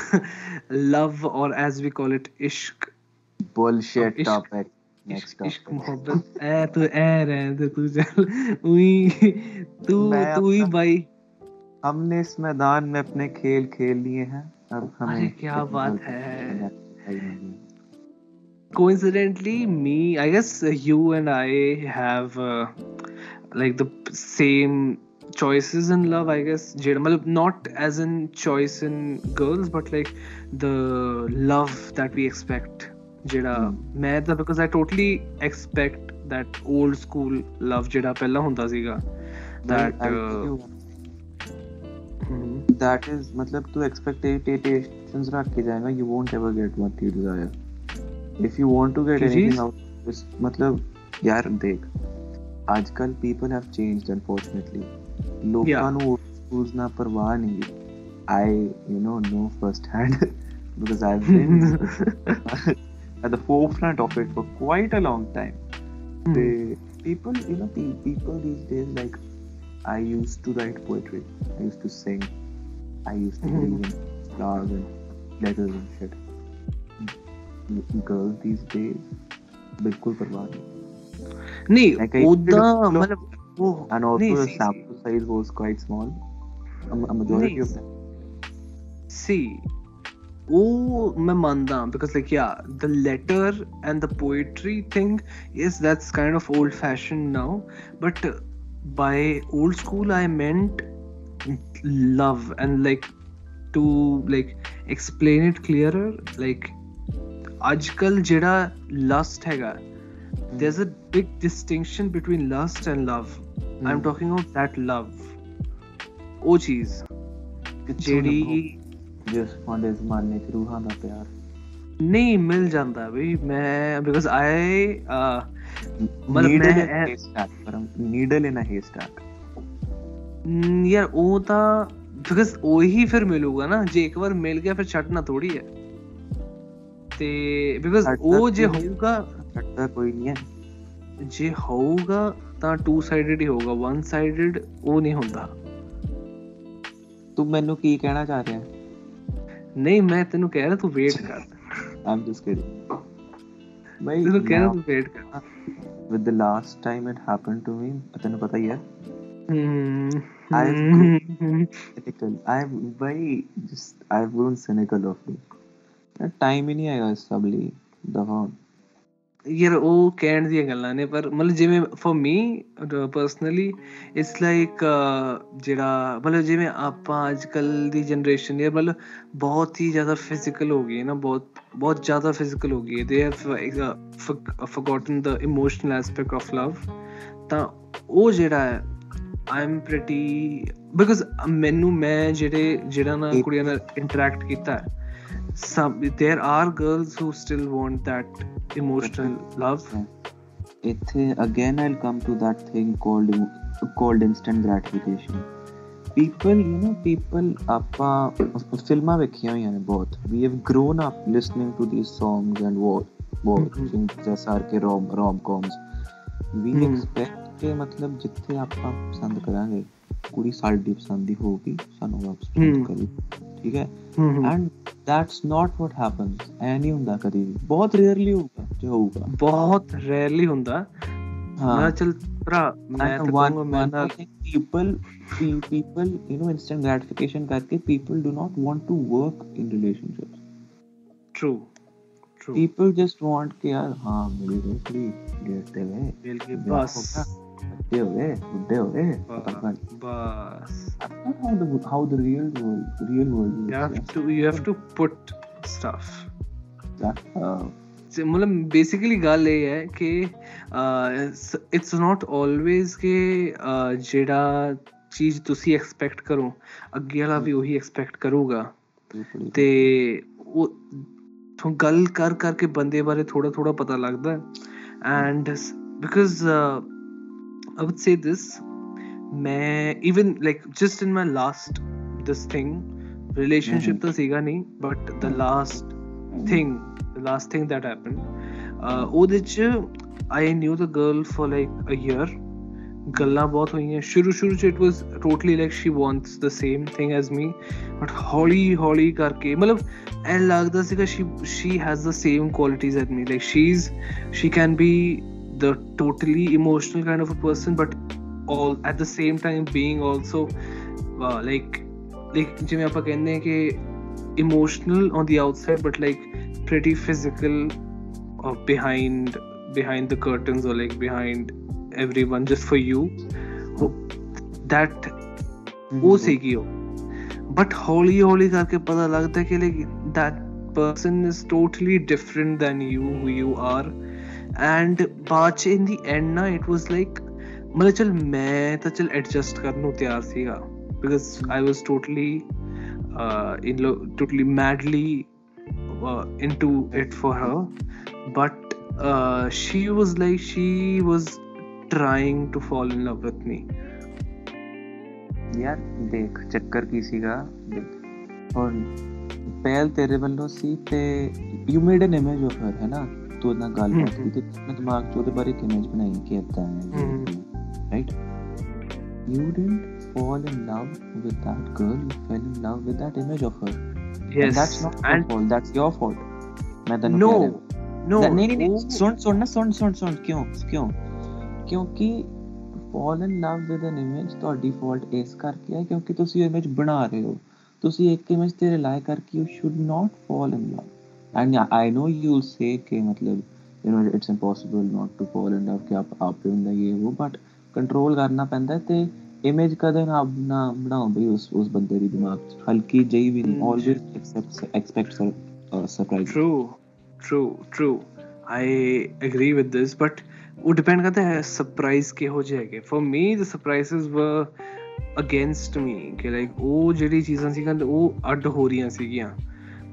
love or as we call it ishq
bullshit ishq. topic next topic
मोहब्बत ए तो ए रहने दे तू चल उई तू तू ही भाई
हमने इस मैदान में अपने खेल खेल लिए हैं अब हमें
अरे क्या बात है coincidentally me i guess uh, you and i have uh, like the same choices in love i guess Jadamal, not as in choice in girls but like the love that we expect. Jada ਮੈਂ hmm. because I totally expect that old school love jada pella ਹੁੰਦਾ ਸੀਗਾ that uh, hmm.
that is ਮਤਲਬ ਤੂੰ expectations ਰੱਖ ਕੇ ਜਾਏਗਾ you won't ever get what you desire. If you want to get anything out of this matlab ਯਾਰ ਦੇਖ आजकल people have changed unfortunately ਲੋਕਾਂ ਨੂੰ ਸਕੂਲਸ ਨਾਲ ਪਰਵਾਹ ਨਹੀਂ I you know know first hand because I've been at the forefront of it for quite a long time mm. they people you know people these days like I used to write poetry I used to sing I used to mm. believe in stars and letters and shit girls these days ਬਿਲਕੁਲ ਪਰਵਾਹ
ਨਹੀਂ नहीं ओदा मतलब
वो and also the size was quite small. A, majority of them.
See oh मैं मानता हूँ because like yeah the letter and the poetry thing yes that's kind of old fashioned now but by old school I meant love and like to like explain it clearer like ajkal जेड़ा lust हैगा ਹੈਗਾ there's a big distinction between lust and love. Mm. i'm talking of that love. ਉਹ ਚੀਜ਼ ਜਿਹੜੀ
ਜਿਸ ਫਾਂਡੇ ਜ਼ਮਾਨੇ ਚ ਰੂਹਾਂ ਦਾ ਪਿਆਰ
ਨਹੀਂ ਮਿਲ ਜਾਂਦਾ ਬਈ ਮੈਂ ਬਿਕਾਜ਼ ਆਈ ਮਤਲਬ ਮੈਂ
ਨੀਡਲ ਇਨ ਅ ਹੇਸਟੈਕ
ਯਾਰ ਉਹ ਤਾਂ ਬਿਕਾਜ਼ ਉਹੀ ਫਿਰ ਮਿਲੂਗਾ ਨਾ ਜੇ ਇੱਕ ਵਾਰ ਮਿਲ ਗਿਆ ਫਿਰ ਛੱਡਣਾ ਥੋੜੀ ਹੈ ਤੇ ਬਿਕਾਜ਼ ਉਹ ਜੇ ਹੋਊਗਾ
ਛੱਡਦਾ ਕੋਈ ਨਹੀਂ ਹੈ।
ਜੇ ਹੋਊਗਾ ਤਾਂ ਟੂ ਸਾਈਡਡ ਹੀ ਹੋਊਗਾ ਵਨ ਸਾਈਡਡ ਉਹ ਨਹੀਂ ਹੁੰਦਾ।
ਤੂੰ ਮੈਨੂੰ ਕੀ ਕਹਿਣਾ ਚਾਹ ਰਿਹਾ
ਨਹੀਂ ਮੈਂ ਤੈਨੂੰ ਕਹਿ ਰਿਹਾ ਤੂੰ ਵੇਟ ਕਰ।
ਆਮ ਜਸਟ ਕਿਡਿੰਗ ਬਈ
ਤੈਨੂੰ ਕਹਿ ਰਿਹਾ ਤੂੰ ਵੇਟ ਕਰ।
with the last time it happened to me ਤੈਨੂੰ ਪਤਾ ਹੀ ਹੈ।
Hmm
I've- cynical I've very just I've grown cynical of it time ਹੀ ਨਹੀਂ ਹੈਗਾ ਇਸ ਸਭ ਲਈ। ਦਫਾ
ਯਾਰ ਉਹ ਕਹਿਣ ਦੀਆਂ ਗੱਲਾਂ ਨੇ ਪਰ ਮਤਲਬ ਜਿਵੇਂ for me personally it's like ਜਿਹੜਾ ਮਤਲਬ ਜਿਵੇਂ ਆਪਾਂ ਅੱਜ ਕੱਲ ਦੀ ਜਨਰੇਸ਼ਨ ਯਾਰ ਮਤਲਬ ਬਹੁਤ ਹੀ ਜ਼ਿਆਦਾ ਫਿਜ਼ੀਕਲ ਹੋ ਗਈ ਹੈ ਨਾ ਬਹੁਤ ਬਹੁਤ ਜ਼ਿਆਦਾ ਫਿਜ਼ੀਕਲ ਹੋ ਗਈ ਹੈ। They have forgotten the emotional aspect of love ਤਾਂ ਉਹ ਜਿਹੜਾ ਹੈ ਆਈ ਐਮ ਪ੍ਰੀਟੀ ਬਿਕਾਜ਼ ਮੈਨੂੰ ਮੈਂ ਜਿਹੜੇ ਜਿਹੜਾ ਨਾ ਕੁੜੀਆਂ ਨਾਲ ਇੰਟਰੈਕਟ ਕੀਤਾ ਹੈ some there are girls who still want that emotional love
ਇੱਥੇ again I'll come to that thing called called instant gratification people you know people ਆਪਾਂ ਫਿਲਮਾਂ ਵੇਖੀਆਂ ਹੋਈਆਂ ਨੇ ਬਹੁਤ we have grown up listening to these songs and what watching ਜੈਸਾ ਕੇ ਰੋਮ ਰੋਮ coms we
hmm.
expect ਕਿ ਮਤਲਬ ਜਿੱਥੇ ਆਪਾਂ ਪਸੰਦ ਕਰਾਂਗੇ ਕੁੜੀ ਸਾਡੀ ਪਸੰਦ ਦੀ ਹੋਊਗੀ ਸਾਨੂੰ ਵਾਪਸ। ਪਸੰਦ ਕਰੂ ਠੀਕ ਹੈ and that's not what happens ਐ ਨਹੀਂ ਹੁੰਦਾ ਕਦੀ ਬਹੁਤ ਰੇਅਰਲੀ ਹੋਊਗਾ ਜੇ ਹੋਊਗਾ
ਬਹੁਤ ਰੇਅਰਲੀ ਹੁੰਦਾ ਮੈਂ ਚਲ ਭਰਾ ਮੈਂ ਤਾਂ ਕਹੂੰਗਾ ਮੈਂ
people pe- people you know instant gratification ਕਰਕੇ people do not want to work in relationships
true true
people just want ਕਿ ਯਾਰ ਹਾਂ ਮਿਲੀ ਗਈ ਕੁੜੀ ਡੇਟ ਤੇ ਗਏ ਵਿਆਹ
ਬਸ
how the how the real world real world
you have to you have to put stuff. ਜਿਹੜਾ ਚੀਜ਼ ਤੁਸੀਂ ਐਕਸਪੈਕਟ ਕਰੋ ਅੱਗੇ ਵਾਲਾ ਵੀ ਉਹੀ ਐਕਸਪੈਕਟ ਕਰੂਗਾ
people-
ਤੇ ਉਹ ਤੁਹਾਨੂੰ ਗੱਲ ਕਰ ਕਰਕੇ ਬੰਦੇ ਬਾਰੇ ਥੋੜਾ ਥੋੜਾ ਪਤਾ ਲੱਗਦਾ and because I would say this ਮੈਂ even like just in my last this thing relationship ਤਾਂ ਸੀਗਾ ਨਹੀਂ but the last thing the last thing that happened uh, ਉਹਦੇ ਚ I knew the girl for like a year ਗੱਲਾਂ ਬਹੁਤ ਹੋਈਆਂ ਸ਼ੁਰੂ ਸ਼ੁਰੂ ਚ it was totally like she wants the same thing as me but ਹੌਲੀ ਹੌਲੀ ਕਰਕੇ ਮਤਲਬ ਐ ਲੱਗਦਾ ਸੀਗਾ she she has the same qualities at me like she is she can be the totally emotional kind of a person but all at the same time being also uh, like like ਜਿਵੇਂ ਆਪਾਂ ਕਹਿੰਦੇ ਹਾਂ ਕਿ emotional on the outside but like pretty physical uh, behind behind the curtains or like behind everyone just for you that ਉਹ ਸੀਗੀ ਉਹ but ਹੌਲੀ ਹੌਲੀ ਕਰਕੇ ਪਤਾ ਲੱਗਦਾ ਕਿ like that person is totally different than you who you are and ਬਾਅਦ ਚ in the end ਨਾ it was like ਮਤਲਬ ਚਲ ਮੈਂ ਤਾਂ ਚਲ ਐਡਜਸਟ ਕਰਨ ਨੂੰ ਤਿਆਰ ਸੀਗਾ because I was totally uh, in lo- totally madly uh, into it for her but uh, she was like she was trying to fall in love with me
ਯਾਰ ਦੇਖ ਚੱਕਰ ਕੀ ਸੀਗਾ ਦੇਖ ਹੁਣ ਪਹਿਲ ਤੇਰੇ ਵੱਲੋਂ ਸੀ ਤੇ you made an image of her ਹੈ ਨਾ ਤੂੰ ਉਹਦੇ ਨਾਲ ਗੱਲਬਾਤ
ਹਮ,
ਕੀਤੀ ਤੇ ਆਪਣੇ ਦਿਮਾਗ 'ਚ ਉਹਦੇ ਬਾਰੇ ਇੱਕ ਇਮੇਜ ਬਣਾਈ ਕਿ ਏਦਾਂ ਹੈ
ਹਮ।
Right you didn't fall in love with that girl you fell in love with that image of her and
yes
that's not your
and
fault that's your fault ਮੈਂ ਤੈਨੂੰ
no
ਕਹਿ ਰਿਹਾ
no
ਨਹੀਂ ਨਹੀਂ ਨਹੀਂ
ਉਹ-
ਸੁਣ ਸੁਣ ਨਾ ਸੁਣ ਸੁਣ ਸੁਣ ਕਿਉਂ ਕਿਉਂ ਕਿਉਂਕਿ fall in love with an image ਤੁਹਾਡੀ fault ਇਸ ਕਰਕੇ ਹੈ ਕਿਉਂਕਿ ਤੁਸੀਂ ਉਹ image ਬਣਾ ਰਹੇ ਹੋ ਤੁਸੀਂ ਇੱਕ image ਤੇ rely ਕਰਕੇ you should not fall in love and yeah, I know you'll say ਕਿ ਮਤਲਬ you know it's impossible not to fall in love ਕਿ ਆਪ ਆਪੇ ਹੁੰਦਾ ਇਹ ਉਹ but ਕੰਟਰੋਲ ਕਰਨਾ ਪੈਂਦਾ ਤੇ ਇਮੇਜ ਕਦੇ ਨਾ ਨਾ ਬਣਾਓ ਬਈ ਉਸ ਉਸ ਬੰਦੇ ਦੀ ਦਿਮਾਗ 'ਚ ਹਲਕੀ ਜਿਹੀ ਵੀ ਨਹੀਂ always accept expect surprise
true true true. I agree with this but ਉਹ ਡਿਪੈਂਡ ਕਰਦਾ ਹੈ ਸਰਪ੍ਰਾਈਜ਼ ਕਿਹੋ ਜਿਹੇ ਹੈਗੇ for me the surprises were against me ਕਿ ਲਾਈਕ ਉਹ ਜਿਹੜੀ ਚੀਜ਼ਾਂ ਸੀਗੀਆਂ ਉਹ ਅੱਡ ਹੋ ਰਹੀਆਂ ਸੀਗੀਆਂ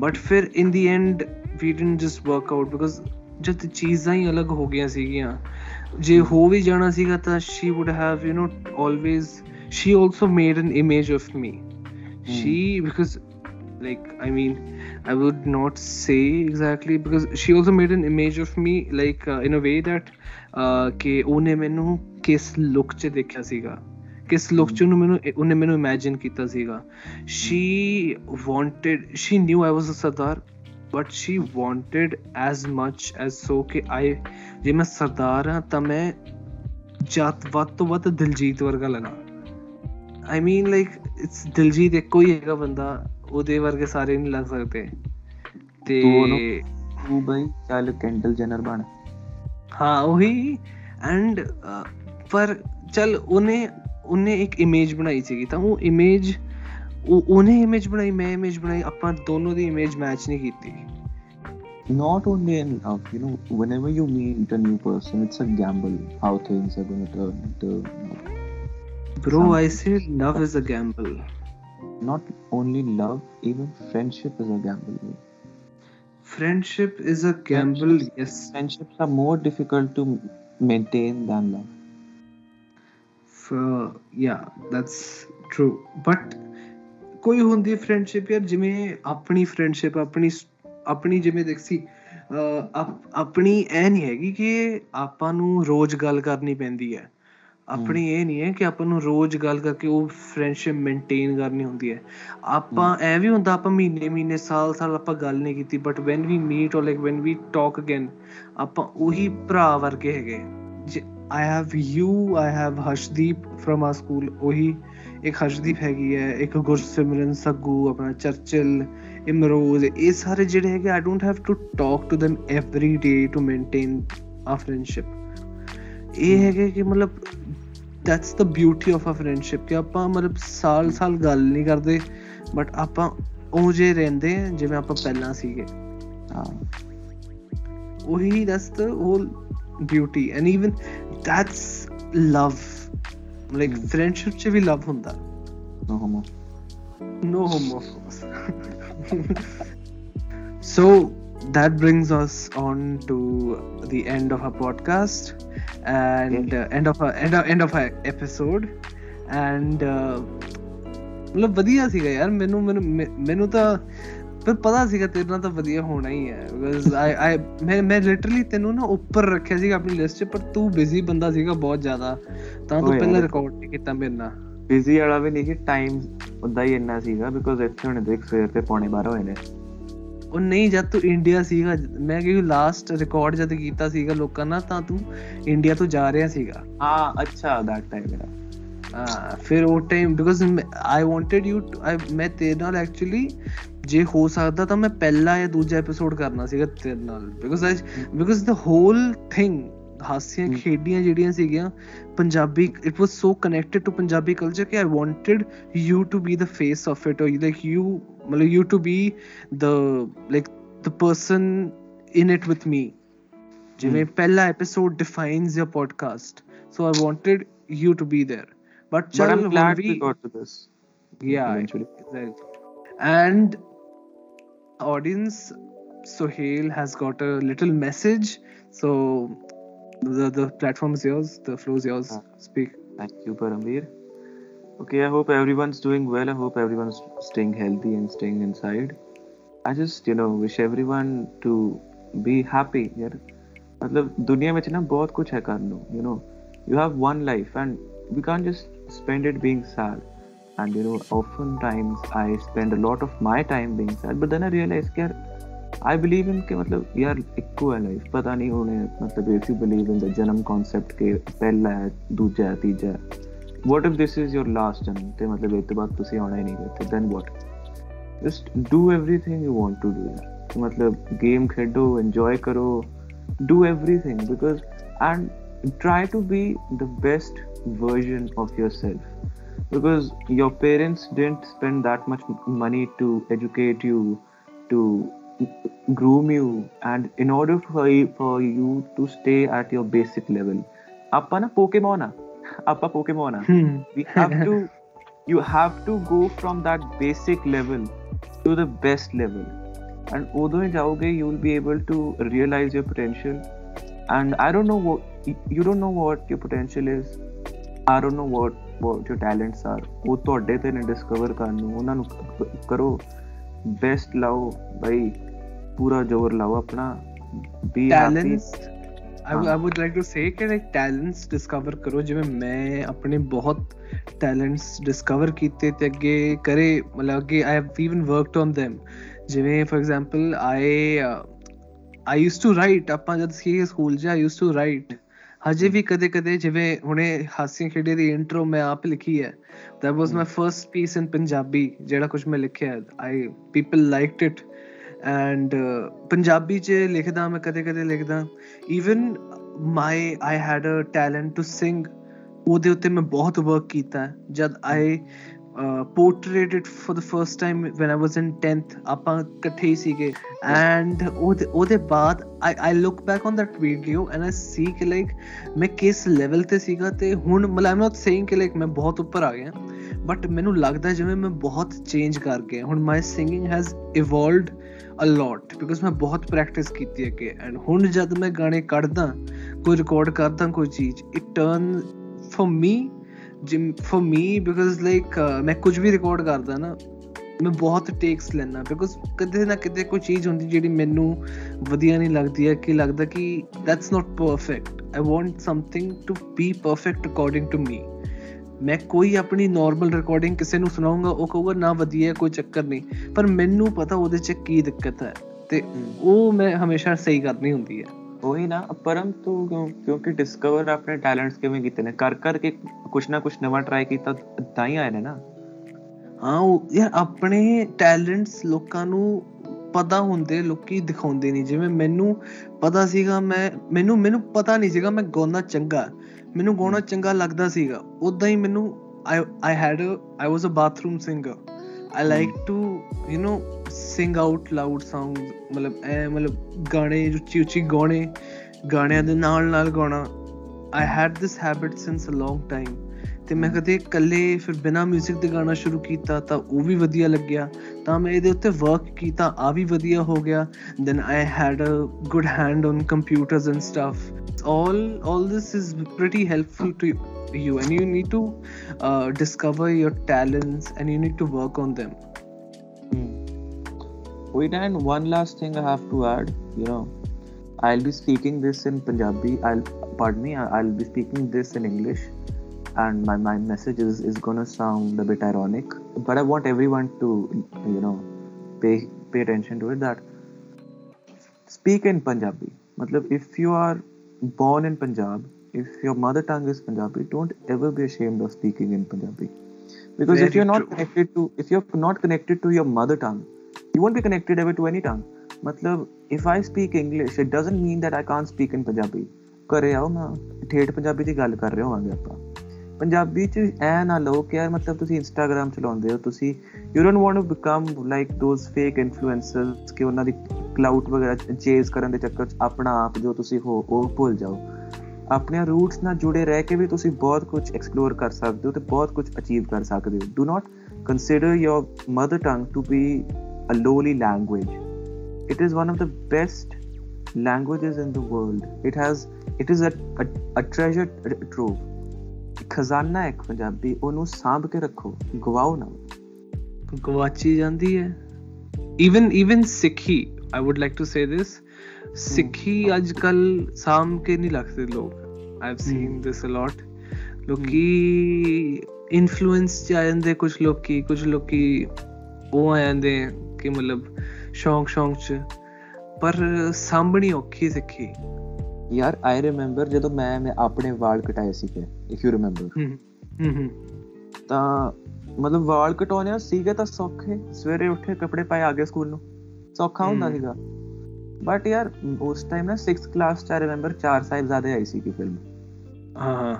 ਬਟ ਫਿਰ in the end we didn't just work out because ਜਦ ਚੀਜ਼ਾਂ ਹੀ ਅਲੱਗ ਹੋ ਗਈਆਂ ਸੀਗੀਆਂ ਜੇ ਹੋ ਵੀ ਜਾਣਾ ਸੀਗਾ ਤਾਂ she would have you know always she also made an image of me she because like i mean i would not say exactly because she also made an image of me like uh, in a way that ਕਿ ਉਹਨੇ ਮੈਨੂੰ ਕਿਸ look 'ਚ ਦੇਖਿਆ ਸੀਗਾ ਕਿਸ look ਚ ਉਹਨੂੰ ਮੈਨੂੰ ਉਹਨੇ ਮੈਨੂੰ ਇਮੇਜਿਨ ਕੀਤਾ ਸੀਗਾ। She wanted she knew I was a Sardar but she wanted as much as so ਕਿ ਆਈ ਜੇ ਮੈਂ ਸਰਦਾਰ ਹਾਂ ਤਾਂ ਮੈਂ ਜਾਤ ਵੱਧ ਤੋਂ ਵੱਧ ਦਿਲਜੀਤ ਵਰਗਾ ਲਗਾ। I mean like it's Diljit ਇੱਕੋ ਹੀ ਹੈਗਾ ਬੰਦਾ ਉਹਦੇ ਵਰਗੇ ਸਾਰੇ ਨਹੀਂ ਲੱਗ ਸਕਦੇ। ਤੇ
ਤੂੰ ਬਈ ਚੱਲ ਕੈਂਡਲ ਜਨਰ ਬਣ।
ਹਾਂ ਉਹੀ। ਐਂਡ ਪਰ ਚਲ ਉਹਨੇ ਉਹਨੇ ਇੱਕ ਇਮੇਜ ਬਣਾਈ ਸੀਗੀ ਤਾਂ ਉਹ ਇਮੇਜ ਉਹ ਉਹਨੇ ਇਮੇਜ ਬਣਾਈ ਮੈਂ ਇਮੇਜ ਬਣਾਈ ਆਪਾਂ ਦੋਨੋਂ ਦੀ ਇਮੇਜ ਮੈਚ ਨਹੀਂ ਕੀਤੀ
not only in love you know whenever you meet a new person it's a gamble how things are going to turn into
bro something. i say love is a gamble
not only love even friendship is a gamble
friendship is a gamble
friendships,
yes
friendships are more difficult to maintain than love
yeah that's true. But ਕੋਈ ਹੁੰਦੀ friendship ਯਾਰ ਜਿਵੇਂ ਆਪਣੀ friendship ਆਪਣੀ ਆਪਣੀ ਜਿਵੇਂ ਦੇਖ ਸੀ ਆਪਣੀ ਐ ਨਹੀਂ ਹੈਗੀ ਕਿ ਆਪਾਂ ਨੂੰ ਰੋਜ਼ ਗੱਲ ਕਰਨੀ ਪੈਂਦੀ ਹੈ। ਆਪਣੀ ਇਹ ਨਹੀਂ ਹੈ ਕਿ ਆਪਾਂ ਨੂੰ ਰੋਜ਼ ਗੱਲ ਕਰਕੇ ਉਹ ਫਰੈਂਡਸ਼ਿਪ ਮੇਨਟੇਨ ਕਰਨੀ ਹੁੰਦੀ ਹੈ। ਆਪਾਂ ਐ ਵੀ ਹੁੰਦਾ ਆਪਾਂ ਮਹੀਨੇ ਮਹੀਨੇ ਸਾਲ ਸਾਲ ਆਪਾਂ ਗੱਲ ਨਹੀਂ ਕੀਤੀ but when we meet or like when we talk again ਆਪਾਂ ਉਹੀ ਭਰਾ ਵਰਗੇ ਹੈਗੇ। I have you I have Harshdeep from a school ਉਹੀ ਇੱਕ ਹਰਸ਼ਦੀਪ ਹੈਗੀ ਹੈ ਇੱਕ ਗੁਰਸਿਮਰਨ ਸੱਗੂ ਆਪਣਾ ਚਰਚਲ ਇਮਰੋਜ਼ ਇਹ ਸਾਰੇ ਜਿਹੜੇ ਹੈਗੇ I don't have to talk to them every day to maintain a friendship ਇਹ ਹੈਗੇ ਕਿ ਮਤਲਬ that's the beauty of a friendship ਕਿ ਆਪਾਂ ਮਤਲਬ ਸਾਲ ਸਾਲ ਗੱਲ ਨਹੀਂ ਕਰਦੇ ਬਟ ਆਪਾਂ ਉਹ ਜੇ ਰਹਿੰਦੇ ਆ ਜਿਵੇਂ ਆਪਾਂ ਪਹਿਲਾਂ ਸੀਗੇ। ਹਾਂ। ਉਹੀ that's the whole beauty and even that's love like friendship ਚ ਵੀ ਲਵ ਹੁੰਦਾ
no homo
no homo of course so that brings us on to the end of our podcast and uh, end of our end of, end of our episode and ਮਤਲਬ ਵਧੀਆ ਸੀਗਾ ਯਾਰ ਮੈਨੂੰ ਮੈਨੂੰ ਮੈਨੂੰ ਤਾਂ ਪਰ ਪਤਾ ਸੀਗਾ ਤੇਰੇ ਨਾਲ ਤਾਂ ਵਧੀਆ ਹੋਣਾ ਹੀ ਹੈ ਬਿਕਾਜ਼ ਆਈ ਆਈ ਮੈਂ ਮੈਂ ਲਿਟਰਲੀ ਤੈਨੂੰ ਨਾ ਉੱਪਰ ਰੱਖਿਆ ਸੀਗਾ ਆਪਣੀ ਲਿਸਟ 'ਚ ਪਰ ਤੂੰ ਬਿਜ਼ੀ ਬੰਦਾ ਸੀਗਾ ਬਹੁਤ ਜ਼ਿਆਦਾ। ਤਾਂ ਤੂੰ ਪਹਿਲਾਂ ਰਿਕਾਰਡ ਨਹੀਂ ਕੀਤਾ ਮੇਰੇ ਨਾਲ।
ਬਿਜ਼ੀ ਵਾਲਾ ਵੀ ਨਹੀਂ ਕਿ ਟਾਈਮ ਉਦਾਂ ਹੀ ਇੰਨਾ ਸੀਗਾ ਬਿਕੋਜ਼ ਇੱਥੇ ਹੁਣ ਦੇਖ ਸਵੇਰ ਤੇ ਪੌਣੇ 12 ਹੋਏ ਨੇ।
ਉਹ ਨਹੀਂ ਜਦ ਤੂੰ ਇੰਡੀਆ ਸੀਗਾ ਮੈਂ ਕਿ ਲਾਸਟ ਰਿਕਾਰਡ ਜਦ ਕੀਤਾ ਸੀਗਾ ਲੋਕਾਂ ਨਾਲ ਤਾਂ ਤੂੰ ਇੰਡੀਆ ਤੋਂ ਜਾ ਰਿਹਾ ਸੀਗਾ।
ਹਾਂ ਅੱਛਾ ਦੈਟ ਟਾਈਮ ਮੇਰਾ
ਫਿਰ ਉਹ time because I wanted you ਮੈਂ ਤੇਰੇ ਨਾਲ ਐਕਚੁਅਲੀ ਜੇ ਹੋ ਸਕਦਾ ਤਾਂ ਮੈਂ ਪਹਿਲਾ ਜਾਂ ਦੂਜਾ ਐਪੀਸੋਡ ਕਰਨਾ ਸੀਗਾ ਤੇਰੇ ਨਾਲ because I because the whole thing ਹਾਸੀਆਂ ਖੇਡੀਆਂ ਜਿਹੜੀਆਂ ਸੀਗੀਆਂ Punjabi it was so connected to Punjabi culture ਕਿ I wanted you to be the face of it or like you ਮਤਲਬ you to be the like the person in it with me ਜਿਵੇਂ ਪਹਿਲਾ episode defines your podcast so I wanted you to be there But,
but I'm glad we, we got to this.
Yeah, eventually. And audience, Sohail has got a little message. So the the platform is yours. The flow is yours. Ah, Speak.
Thank you, Paramveer. Okay, I hope everyone's doing well. I hope everyone's staying healthy and staying inside. I just you know wish everyone to be happy. here. मतलब दुनिया में ना बहुत कुछ है करना. You know, you have one life and we can't just spend it being sad and you know oftentimes i spend a lot of my time being sad but then i realized yaar i believe in ke matlab yaar ਇੱਕੋ ਹੈ life ਪਤਾ ਨਹੀਂ ਉਹਨੇ ਮਤਲਬ if you believe in the janam concept ਕੇ ਪਹਿਲਾ ਹੈ ਦੂਜਾ ਹੈ ਤੀਜਾ what if this is your last ਜਨਮ ਤੇ ਮਤਲਬ ਇਸ ਤੋਂ ਬਾਅਦ ਤੁਸੀਂ ਆਉਣਾ ਹੀ ਨਹੀਂ ਇੱਥੇ then what just do everything you want to do ਮਤਲਬ ਗੇਮ ਖੇਡੋ enjoy ਕਰੋ do everything because and try to be the best version of yourself. Because your parents didn't spend that much money to educate you to groom you and in order for you, for you to stay at your basic level. Appa na pokemon appa pokemon hmm. we have to you have to go from that basic level to the best level. And although jaoge you will be able to realize your potential. And i don't know what you don't know what your potential is. I don't know what what your talents are ਉਹ ਤੁਹਾਡੇ ਤੇ ਨੇ discover ਕਰਨ ਨੂੰ, ਉਹਨਾਂ ਨੂੰ ਕਰੋ। Best ਲਾਓ ਭਾਈ ਪੂਰਾ ਜ਼ੋਰ ਲਾਓ
ਆਪਣਾ। Be happy I would like to say ਕਿ ਲਾਈਕ ਟੈਲੈਂਟਸ ਡਿਸਕਵਰ ਕਰੋ। ਜਿਵੇਂ ਮੈਂ ਆਪਣੇ ਬਹੁਤ ਟੈਲੈਂਟਸ ਡਿਸਕਵਰ ਕੀਤੇ ਤੇ ਅੱਗੇ ਕਰੇ, ਮਤਲਬ ਕਿ I have even worked on them ਜਿਵੇਂ for example I I used to write ਆਪਾਂ ਜਦ ਸੀ ਸਕੂਲ 'ਚ ਆਈ ਯੂਸਟ ਟੂ ਰਾਈਟ ਹਜੇ ਵੀ ਕਦੇ ਕਦੇ ਜਿਵੇਂ ਹੁਣੇ ਹਾਸੀਆਂ ਖੇੜੇ ਦੀ ਇੰਟਰੋ ਮੈਂ ਆਪ ਲਿਖੀ ਹੈ। That was my first piece in Punjabi ਜਿਹੜਾ ਕੁਝ ਮੈਂ ਲਿਖਿਆ I people liked it and Punjabi ਚ ਲਿਖਦਾ ਮੈਂ ਕਦੇ ਕਦੇ ਲਿਖਦਾ। Even my I had a talent to sing ਉਹਦੇ ਉੱਤੇ ਮੈਂ ਬਹੁਤ ਵਰਕ ਕੀਤਾ। ਜਦ I portrayed for the first time when i was in 10th ਆਪਾਂ ਇਕੱਠੇ ਹੀ ਸੀਗੇ। ਐਂਡ ਉਹਦੇ ਬਾਅਦ I I look back on that video and I see ਕਿ ਲਾਈਕ ਮੈਂ ਕਿਸ ਲੈਵਲ ਤੇ ਸੀਗਾ ਤੇ ਹੁਣ ਮਤਲਬ ਆਮ ਨਾਟ ਸੇਇੰਗ ਕਿ ਲਾਈਕ ਮੈਂ ਬਹੁਤ ਉੱਪਰ ਆ ਗਿਆ। ਬਟ ਮੈਨੂੰ ਲੱਗਦਾ ਜਿਵੇਂ ਮੈਂ ਬਹੁਤ ਚੇਂਜ ਕਰ ਗਿਆ। ਹੁਣ my singing has evolved a lot because ਮੈਂ ਬਹੁਤ ਪ੍ਰੈਕਟਿਸ ਕੀਤੀ ਅੱਗੇ। ਐਂਡ ਹੁਣ ਜਦ ਮੈਂ ਗਾਣੇ ਕੱਢਦਾ, ਕੋਈ ਰਿਕਾਰਡ ਕਰਦਾ, ਕੋਈ ਚੀਜ਼ it turn for me gym for me because like ਮੈਂ ਕੁਝ ਵੀ ਰਿਕਾਰਡ ਕਰਦਾ ਨਾ ਮੈਂ ਬਹੁਤ ਟੇਕਸ ਲੈਣਾ ਬਿਕਾਜ਼ ਕਦੇ ਨਾ ਕਿਤੇ ਕੋਈ ਚੀਜ਼ ਹੁੰਦੀ ਜਿਹੜੀ ਮੈਨੂੰ ਵਧੀਆ ਨਹੀਂ ਲੱਗਦੀ ਹੈ ਕਿ ਲੱਗਦਾ ਕਿ that's not perfect I want something to be perfect according to me ਮੈਂ ਕੋਈ ਆਪਣੀ ਨਾਰਮਲ ਰਿਕਾਰਡਿੰਗ ਕਿਸੇ ਨੂੰ ਸੁਣਾਉਂਗਾ ਉਹ ਕਹੂਗਾ ਨਾ ਵਧੀਆ ਕੋਈ ਚੱਕਰ ਨਹੀਂ। ਪਰ ਮੈਨੂੰ ਪਤਾ ਉਹਦੇ 'ਚ ਕੀ ਦਿੱਕਤ ਹੈ ਤੇ ਉਹ ਮੈਂ ਹਮੇਸ਼ਾ ਸਹੀ ਕਰਨੀ ਹੁੰਦੀ ਹੈ।
ਉਹੀ ਨਾ, ਪਰਮ ਤੂੰ ਕਿਉਂਕਿ ਡਿਸਕਵਰ ਆਪਣੇ ਟੈਲੈਂਟਸ ਕਿਵੇਂ ਕੀਤੇ ਨੇ, ਕਰ ਕਰਕੇ ਕੁਛ ਨਾ ਕੁਛ ਨਵਾਂ ਟਰਾਈ ਕੀਤਾ, ਤਾਂ ਹੀ ਆਏ ਨੇ ਨਾ।
ਹਾਂ, ਉਹ ਯਾਰ ਆਪਣੇ ਟੈਲੈਂਟਸ ਲੋਕਾਂ ਨੂੰ ਪਤਾ ਹੁੰਦੇ, ਲੋਕੀ ਦਿਖਾਉਂਦੇ ਨਹੀਂ ਜਿਵੇਂ ਮੈਨੂੰ ਪਤਾ ਸੀਗਾ, ਮੈਂ, ਮੈਨੂੰ ਮੈਨੂੰ ਪਤਾ ਨਹੀਂ ਸੀਗਾ ਮੈਂ ਗਾਉਣਾ ਚੰਗਾ। ਮੈਨੂੰ ਗਾਉਣਾ ਚੰਗਾ ਲੱਗਦਾ ਸੀਗਾ। ਉਦਾਂ ਹੀ ਮੈਨੂੰ I I had I was a bathroom singer I like to you know sing out loud songs ਮਤਲਬ ਐ ਮਤਲਬ ਗਾਣੇ ਉੱਚੀ ਉੱਚੀ ਗਾਣੇ ਗਾਣਿਆਂ ਦੇ ਨਾਲ ਨਾਲ ਗਾਉਣਾ I had this habit since a long time ਤੇ ਮੈਂ ਕਦੇ ਇਕੱਲੇ ਫਿਰ ਬਿਨਾ 뮤직 ਦੇ ਗਾਣਾ ਸ਼ੁਰੂ ਕੀਤਾ ਤਾਂ ਉਹ ਵੀ ਵਧੀਆ ਲੱਗਿਆ ਤਾਂ ਮੈਂ ਇਹਦੇ ਉੱਤੇ ਵਰਕ ਕੀਤਾ ਆ ਵੀ ਵਧੀਆ ਹੋ ਗਿਆ then I had a good hand on computers and stuff all all this is pretty helpful to you and you need to uh, discover your talents and you need to work on them
hmm. wait and one last thing i have to add you know i'll be speaking this in punjabi i'll pardon me i'll be speaking this in english and my, my message is, is gonna sound a bit ironic but i want everyone to you know pay pay attention to it that speak in punjabi matlab if you are born in punjab if your mother tongue is punjabi don't ever be ashamed of speaking in punjabi because Very if you're not true. connected to if you're not connected to your mother tongue you won't be connected ever to any tongue matlab if i speak english it doesn't mean that i can't speak in punjabi ਘਰੇ ਆਓ ਮੈਂ ਠੇਠ ਪੰਜਾਬੀ ਦੀ ਗੱਲ ਕਰ ਰਹੇ ਹੋਵਾਂਗੇ ਆਪਾਂ ਪੰਜਾਬੀ ਚ ਐ ਨਾ ਲਓ ਕਿ ਯਾਰ ਮਤਲਬ ਤੁਸੀਂ ਇੰਸਟਾਗ੍ਰam ਚਲਾਉਂਦੇ ਹੋ ਤੁਸੀਂ you don't want to become like those fake influencers ਕਿ ਉਹਨਾਂ ਦੀ ਕਲਾਊਡ ਵਗੈਰਾ ਚੇਸ ਕਰਨ ਦੇ ਚੱਕਰ ਚ ਆਪਣਾ ਆਪ ਜੋ ਤੁਸੀਂ ਹੋ ਉਹ ਭੁੱਲ ਜਾਓ। ਆਪਣੇ ਰੂਟਸ ਨਾਲ ਜੁੜੇ ਰਹਿ ਕੇ ਵੀ ਤੁਸੀਂ ਬਹੁਤ ਕੁਝ ਐਕਸਪਲੋਰ ਕਰ ਸਕਦੇ ਹੋ ਤੇ ਬਹੁਤ ਕੁਝ ਅਚੀਵ ਕਰ ਸਕਦੇ ਹੋ। Do not consider your mother tongue to be a lowly language it is one of the best languages in the world. It has it is a, a, a treasure trove. ਖਜ਼ਾਨਾ ਹੈ ਪੰਜਾਬੀ ਉਹਨੂੰ ਸਾਂਭ ਕੇ ਰੱਖੋ ਗਵਾਓ ਨਾ।
ਗਵਾਚੀ ਜਾਂਦੀ ਹੈ। Even even Sikhi I would like to say this Sikhi ਅੱਜ ਕੱਲ ਸਾਂਭ ਕੇ ਨਹੀਂ ਲੱਗਦੇ ਲੋਕ। I have scene this a lot ਲੋਕੀ ਇਨਫਲੂਐਂਸ ਚ ਆ ਜਾਂਦੇ ਕੁਝ ਲੋਕੀ ਕੁਝ ਲੋਕੀ ਉਹ ਆ ਜਾਂਦੇ ਕਿ ਮਤਲਬ ਸ਼ੌਂਕ ਸ਼ੌਂਕ ਚ। ਪਰ ਸਾਂਭਣੀ ਔਖੀ ਸਿੱਖੀ।
ਯਾਰ ਆਈ ਰਿਮੈਂਬਰ ਜਦੋਂ ਮੈਂ ਮੈਂ ਆਪਣੇ ਵਾਲ ਕਟਾਏ ਸੀਗੇ। ਇਫ ਯੂ ਰਿਮੈਂਬਰ ਹੂੰ ਹੂੰ ਤਾਂ ਮਤਲਬ ਵਾਲ ਕਟਾਉਣੇ ਸੀਗੇ ਤਾਂ ਸੌਖੇ ਸਵੇਰੇ ਉੱਠੇ ਕੱਪੜੇ ਪਾਏ ਆ ਗਏ ਸਕੂਲ ਨੂੰ ਸੌਖਾ ਹੁੰਦਾ ਸੀਗਾ ਬਟ ਯਾਰ ਉਸ ਟਾਈਮ ਨਾ 6th ਕਲਾਸ ਚ I remember Chaar Sahibzaade I see ਕੀ ਫਿਲਮ ਹਾਂ ਹਾਂ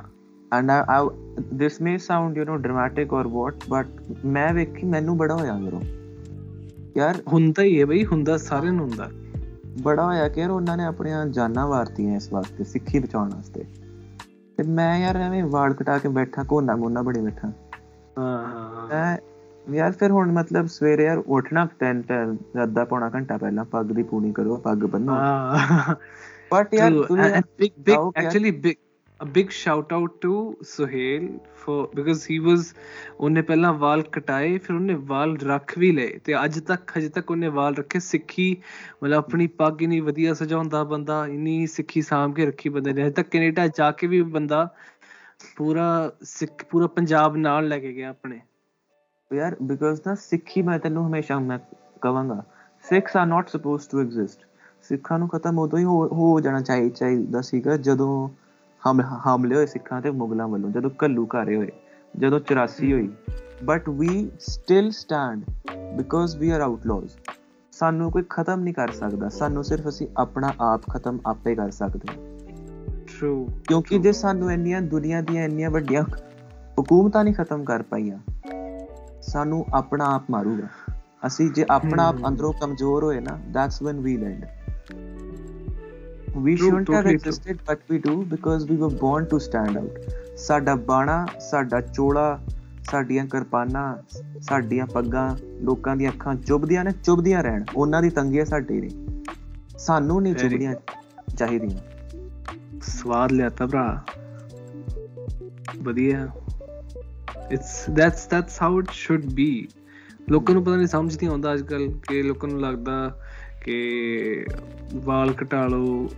and I this may sound you know dramatic or what but ਮੈਂ ਵੇਖੀ ਮੈਨੂੰ ਬੜਾ ਹੋਇਆ ਮੇਰੋ
ਯਾਰ ਹੁੰਦਾ ਹੀ ਹੈ ਬਈ ਹੁੰਦਾ ਸਾਰਿਆਂ ਨੂੰ ਹੁੰਦਾ
ਬੜਾ ਹੋਇਆ ਕਿ ਯਾਰ ਉਹਨਾਂ ਨੇ ਆਪਣੀਆਂ ਜਾਨਾਂ ਵਾਰਤੀਆਂ ਇਸ ਵਾਸਤੇ ਸਿੱਖੀ ਬਚਾਉਣ ਵਾਸਤੇ ਤੇ ਮੈਂ ਯਾਰ ਐਵੇਂ ਵਾਲ ਕਟਾ ਕੇ ਬੈਠਾ ਕੋਨਾ ਮੋਨਾ ਬੜੀ ਬੈਠਾ। ਹਾਂ ਹਾਂ ਯਾਰ ਫਿਰ ਹੁਣ ਮਤਲਬ ਸਵੇਰੇ ਯਾਰ ਉੱਠਣਾ ਤਿੰਨ ਅੱਧਾ ਪੌਣਾ ਘੰਟਾ ਪਹਿਲਾਂ ਪੱਗ ਦੀ ਪੂਣੀ ਕਰੋ ਪੱਗ ਬੰਨੋ। ਬਟ ਯਾਰ
big big actually big a big shout out to Suhail for, because he was ਉਹਨੇ ਪਹਿਲਾਂ ਵਾਲ ਕਟਾਏ ਫਿਰ ਉਹਨੇ ਵਾਲ ਰੱਖ ਵੀ ਲਏ ਤੇ ਅੱਜ ਤੱਕ ਹਜੇ ਤੱਕ ਉਹਨੇ ਵਾਲ ਰੱਖੇ ਸਿੱਖੀ ਮਤਲਬ ਆਪਣੀ ਪੱਗ ਇਨੀ ਵਧੀਆ ਸਜਾਉਂਦਾ ਬੰਦਾ ਇਨੀ ਸਿੱਖੀ ਸਾਂਭ ਕੇ ਰੱਖੀ ਬੰਦੇ ਨੇ ਹਜੇ ਤੱਕ ਕੈਨੇਡਾ ਜਾ ਕੇ ਵੀ ਬੰਦਾ ਪੂਰਾ ਸਿੱਖ ਪੂਰਾ ਪੰਜਾਬ ਨਾਲ ਲੈ ਕੇ ਗਿਆ ਆਪਣੇ
ਯਾਰ ਬਿਕੋਜ਼ ਨਾ ਸਿੱਖੀ ਮੈਂ ਤੈਨੂੰ ਹਮੇਸ਼ਾ ਮੈਂ ਕਵਾਂਗਾ Sikhs are not supposed to exist ਸਿੱਖਾਂ ਨੂੰ ਖਤਮ ਉਦੋਂ ਹੀ ਹੋ ਹੋ ਜਾਣਾ ਚਾਹੀ ਚਾਹੀਦਾ ਸੀਗਾ ਜਦੋਂ ਹਮ ਹਮਲੇ ਹੋਏ ਸਿੱਖਾਂ ਤੇ ਮੁਗਲਾਂ ਵੱਲੋਂ ਜਦੋਂ ਕੱਲੂ ਘਾਰੇ ਹੋਏ ਜਦੋਂ 84 ਹੋਈ। But we still stand because we are outlaws ਸਾਨੂੰ ਕੋਈ ਖਤਮ ਨਹੀਂ ਕਰ ਸਕਦਾ। ਸਾਨੂੰ ਸਿਰਫ ਅਸੀਂ ਆਪਣਾ ਆਪ ਖਤਮ ਆਪੇ ਕਰ ਸਕਦੇ
ਟਰੂ
ਕਿਉਂਕਿ ਜੇ ਸਾਨੂੰ ਇੰਨੀਆਂ ਦੁਨੀਆ ਦੀਆਂ ਇੰਨੀਆਂ ਵੱਡੀਆਂ ਹਕੂਮਤਾਂ ਨਹੀਂ ਖਤਮ ਕਰ ਪਾਈਆਂ ਸਾਨੂੰ ਆਪਣਾ ਆਪ ਮਾਰੂਗਾ। ਅਸੀਂ ਜੇ ਆਪਣਾ ਆਪ. ਅੰਦਰੋਂ ਕਮਜ਼ੋਰ ਹੋਏ ਨਾ that's when we land we
True,
shouldn't have
totally true.
existed but we do because we were born to stand out. ਸਾਡਾ ਬਾਣਾ ਸਾਡਾ ਚੋਲਾ ਸਾਡੀਆਂ ਕਿਰਪਾਨਾਂ ਸਾਡੀਆਂ ਪੱਗਾਂ ਲੋਕਾਂ ਦੀਆਂ ਅੱਖਾਂ ਚੁੱਭਦੀਆਂ ਨੇ ਚੁੱਭਦੀਆਂ ਰਹਿਣ ਉਹਨਾਂ ਦੀ ਤੰਗੀਆਂ ਸਾਡੇ ਨੇ ਸਾਨੂੰ ਨਹੀਂ ਚੁੱਭਦੀਆਂ ਚਾਹੀਦੀਆਂ
ਸਵਾਦ ਲਿਆਤਾ ਭਰਾ ਵਧੀਆ it's that's that's how it should be ਲੋਕਾਂ ਨੂੰ ਪਤਾ ਨਹੀਂ ਸਮਝ ਨਹੀਂ ਆਉਂਦਾ ਅੱਜ ਕੱਲ ਕਿ ਲੋਕਾਂ ਨੂੰ ਲੱਗਦਾ ਕਿ ਵਾਲ ਕਟਾ ਲਓ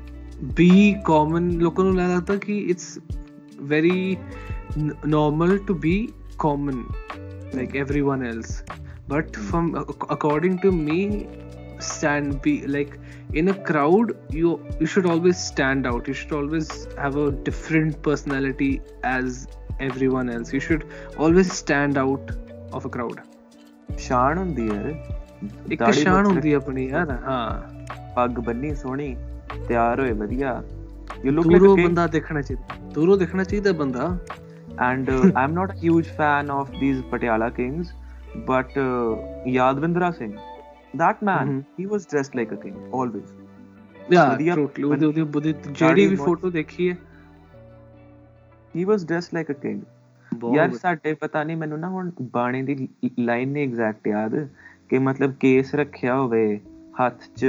ਬੀ ਕਾਮਨ ਲੋਕਾਂ ਨੂੰ ਲੱਗਦਾ ਕਿ it's very normal to be common like everyone else but from ac- according to me stand be like in a crowd you you should always stand out you should always have a different personality as everyone else you should always stand out of a crowd
ਸ਼ਾਨ ਹੁੰਦੀ ਹੈ ਯਾਰ
ਇੱਕ ਸ਼ਾਨ ਹੁੰਦੀ ਆਪਣੀ ਯਾਰ ਹਾਂ
ਪੱਗ ਬੰਨੀ ਸੋਹਣੀ ਤਿਆਰ ਹੋਏ ਵਧੀਆ ਯੂ ਲੁੱਕ
ਦੂਰੋਂ
ਲਾਈਕ
ਬੰਦਾ ਦੇਖਣਾ ਚਾਹੀਦਾ ਦੂਰੋਂ ਦੇਖਣਾ ਚਾਹੀਦਾ ਬੰਦਾ
and uh, I'm not a huge fan of these Patiala Kings, but uh, Yadvindra Singh, that man,
Mhm.
he was dressed like a king always.
ਯਾ
ਵਧੀਆ
ਟੋਟਲੀ ਉਹਦੀ ਉਹਦੀ ਉਹਦੀ ਜਿਹੜੀ ਵੀ। ਫੋਟੋ ਦੇਖੀ ਹੈ
He was dressed like a king. ਯਾਰ। ਸਾਡੇ ਪਤਾ ਨਹੀਂ ਮੈਨੂੰ ਨਾ ਹੁਣ ਬਾਣੀ ਦੀ ਲਾਈਨ ਨਹੀਂ ਐਗਜ਼ੈਕਟ ਯਾਦ ਕਿ ਮਤਲਬ ਕੇਸ ਰੱਖਿਆ ਹੋਵੇ ਹੱਥ 'ਚ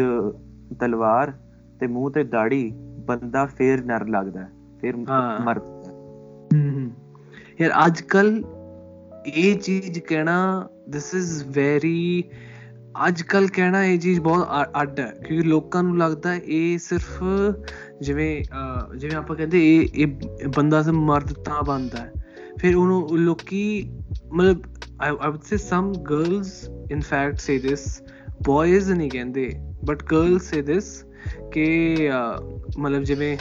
ਤਲਵਾਰ ਤੇ ਮੂੰਹ ਤੇ ਦਾੜੀ ਬੰਦਾ ਫੇਰ ਨਰ ਲੱਗਦਾ ਫੇਰ। ਮਰਦਾ ਹੈ।
ਯਾਰ ਅੱਜ ਕੱਲ ਇਹ ਚੀਜ਼ ਕਹਿਣਾ ਦਿਸ ਇਜ਼ ਵੈਰੀ ਅੱਜ ਕੱਲ ਕਹਿਣਾ ਇਹ ਚੀਜ਼ ਬਹੁਤ ਅੱਡ ਹੈ ਕਿਉਂਕਿ ਲੋਕਾਂ ਨੂੰ ਲੱਗਦਾ ਇਹ ਸਿਰਫ ਜਿਵੇਂ ਜਿਵੇਂ ਆਪਾਂ ਕਹਿੰਦੇ ਇਹ ਇਹ ਬੰਦਾ ਸੇ ਮਰਦ ਤਾਂ ਬਣਦਾ ਹੈ ਫਿਰ ਉਹਨੂੰ ਲੋਕੀ ਮਤਲਬ I would say some girls in fact say this boys ਨਹੀਂ ਕਹਿੰਦੇ ਬਟ ਗਰਲਸ ਸੇ ਦਿਸ ਕਿ ਮਤਲਬ ਜਿਵੇਂ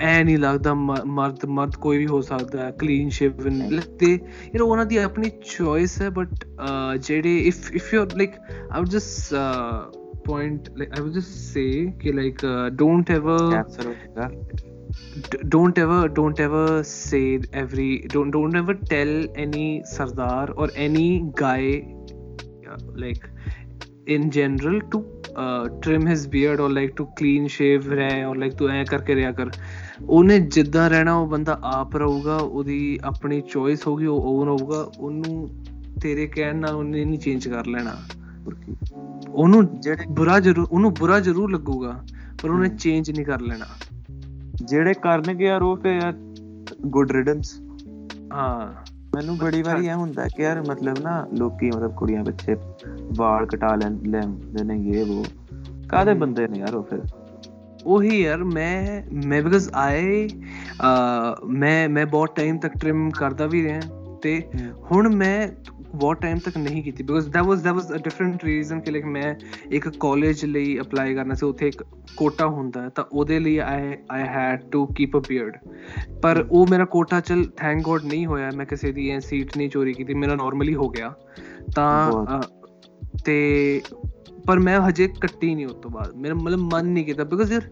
ਐ ਨਹੀਂ ਲੱਗਦਾ ਮਰਦ ਮਰਦ ਕੋਈ ਵੀ ਹੋ ਸਕਦਾ ਹੈ ਕਲੀਨ ਸ਼ੇਵਨ ਲੱਗਦੇ ਯਾਰ ਉਹਨਾਂ ਦੀ ਆਪਣੀ ਚੋਇਸ ਹੈ ਬਟ ਜਿਹੜੇ if if you like I would just point like I would just say ਕਿ like
don't ever
D- don't ever don't ever say every don't don't ever tell any sardar or any guy uh, like in general to trim his beard or like to clean shave ਰਹਿ or like ਤੂੰ ਐ ਕਰਕੇ ਰਿਆ ਕਰ ਉਹਨੇ ਜਿੱਦਾਂ ਰਹਿਣਾ ਉਹ ਬੰਦਾ ਆਪ ਰਹੂਗਾ ਉਹਦੀ ਆਪਣੀ ਚੋਇਸ ਹੋਗੀ ਉਹ ਓਨ ਹੋਊਗਾ ਉਹਨੂੰ ਤੇਰੇ ਕਹਿਣ ਨਾਲ ਉਹਨੇ ਨਹੀਂ ਚੇਂਜ ਕਰ ਲੈਣਾ ਉਹਨੂੰ
ਜਿਹੜੇ
ਬੁਰਾ ਜ਼ਰੂਰ ਉਹਨੂੰ ਬੁਰਾ ਜ਼ਰੂਰ ਲੱਗੂਗਾ ਪਰ ਉਹਨੇ ਚੇਂਜ ਨਹੀਂ ਕਰ ਲੈਣਾ
ਜਿਹੜੇ ਕਰਨਗੇ ਯਾਰ ਉਹ ਫੇ ਗੁੱਡ ਰਿਡਨਸ
ਹਾਂ।
ਮੈਨੂੰ ਬੜੀ ਵਾਰੀ ਇਹ ਹੁੰਦਾ ਕਿ ਯਾਰ ਮਤਲਬ ਨਾ ਲੋਕੀ ਮਤਲਬ ਕੁੜੀਆਂ ਪਿੱਛੇ ਵਾਲ ਕਟਾ ਲੈਂ ਲੈਂਦੇ ਨੇ ਇਹ ਉਹ ਕਾਦੇ। ਬੰਦੇ ਨੇ ਯਾਰ ਉਹ ਫਿਰ?
ਉਹੀ ਯਾਰ ਮੈਂ ਮੈਂ ਬਿਕਾਜ਼ ਆਈ ਮੈਂ ਮੈਂ ਬਹੁਤ ਟਾਈਮ ਤੱਕ ਟ੍ਰਿਮ ਕਰਦਾ ਵੀ ਰਿਹਾ ਤੇ ਹੁਣ ਮੈਂ ਬਹੁਤ ਟਾਈਮ ਤੱਕ ਨਹੀਂ ਕੀਤੀ because that was that was a different reason ਕਿ ਲਾਈਕ ਮੈਂ ਇੱਕ ਕਾਲਜ ਲਈ ਅਪਲਾਈ ਕਰਨਾ ਸੀ ਉੱਥੇ ਇੱਕ ਕੋਟਾ ਹੁੰਦਾ ਤਾਂ ਉਹਦੇ ਲਈ I I had to keep a beard ਪਰ ਉਹ ਮੇਰਾ ਕੋਟਾ ਚਲ ਥੈਂਕ ਗੋਡ ਨਹੀਂ ਹੋਇਆ ਮੈਂ ਕਿਸੇ ਦੀ ਐ ਸੀਟ ਨਹੀਂ ਚੋਰੀ ਕੀਤੀ ਮੇਰਾ ਨਾਰਮਲੀ ਹੋ ਗਿਆ। ਤਾਂ। ਅ, ਤੇ ਪਰ ਮੈਂ ਹਜੇ ਕੱਟੀ ਨਹੀਂ ਉਸ ਤੋਂ ਬਾਅਦ ਮੇਰਾ ਮਤਲਬ ਮਨ ਨਹੀਂ ਕੀਤਾ ਬਿਕਾਜ਼ ਯਾਰ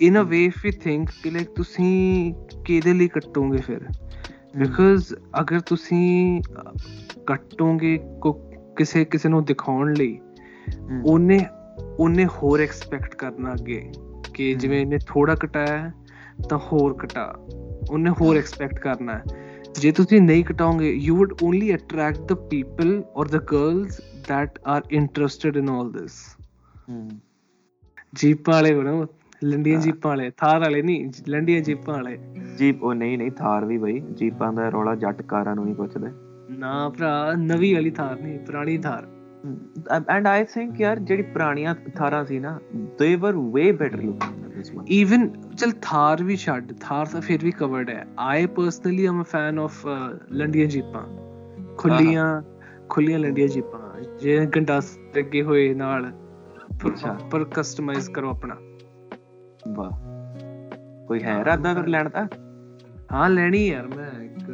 in a way if you think ਕਿ ਲਾਈਕ ਤੁਸੀਂ ਕਿਹਦੇ ਲਈ ਕੱਟੋਗੇ ਫਿਰ? ਬਿਕਾਜ਼ ਅਗਰ ਤੁਸੀਂ ਕੱਟੋਗੇ ਕੋ ਕਿਸੇ ਕਿਸੇ ਨੂੰ ਦਿਖਾਉਣ ਲਈ ਉਹਨੇ ਉਹਨੇ ਹੋਰ ਐਕਸਪੈਕਟ ਕਰਨਾ ਅੱਗੇ ਕਿ। ਜਿਵੇਂ ਇਹਨੇ ਥੋੜਾ ਕਟਾਇਆ ਤਾਂ ਹੋਰ ਕਟਾ। ਉਹਨੇ ਹੋਰ ਐਕਸਪੈਕਟ ਕਰਨਾ। ਜੇ ਤੁਸੀਂ ਨਹੀਂ ਕਟਾਓਗੇ you would only attract the people or the girls that are interested in all this ਜੀਪਾਂ ਵਾਲੇ ਬਣੋ। ਲੰਡੀਆਂ। ਜੀਪਾਂ ਵਾਲੇ ਥਾਰ ਵਾਲੇ ਨਹੀਂ ਲੰਡੀਆਂ ਜੀਪਾਂ ਵਾਲੇ।
ਜੀਪ ਉਹ ਨਹੀਂ ਨਹੀਂ ਥਾਰ ਵੀ ਬਈ ਜੀਪਾਂ ਦਾ ਰੌਲਾ ਜੱਟ ਕਾਰਾਂ ਨੂੰ ਨਹੀਂ ਪੁੱਛਦੇ।
ਨਾ ਭਰਾ ਨਵੀਂ ਵਾਲੀ ਥਾਰ ਨਹੀਂ ਪੁਰਾਣੀ ਥਾਰ।
ਐਂਡ ਆਈ ਥਿੰਕ ਯਾਰ ਜਿਹੜੀ ਪੁਰਾਣੀਆਂ ਥਾਰਾਂ ਸੀ ਨਾ ਦੇ ਵਰ ਵੇ ਬੈਟਰ ਲੁਕਿੰਗ
even ਚਲ ਥਾਰ ਵੀ ਛੱਡ ਥਾਰ ਤਾਂ ਫਿਰ ਵੀ ਕਵਰਡ ਹੈ। I personally am a fan of ਲੰਡੀਆਂ ਜੀਪਾਂ। ਖੁੱਲੀਆਂ ਖੁੱਲੀਆਂ ਲੰਡੀਆਂ ਜੀਪਾਂ। ਜੇ ਗੰਡਾਸ ਲੱਗੇ ਹੋਏ ਨਾਲ। ਪਰ ਕਸਟਮਾਈਜ਼ ਕਰੋ ਆਪਣਾ।
ਵਾਹ ਕੋਈ ਹੈ ਇਰਾਦਾ ਫਿਰ ਲੈਣ ਦਾ
ਹਾਂ ਲੈਣੀ ਯਾਰ ਮੈਂ ਇੱਕ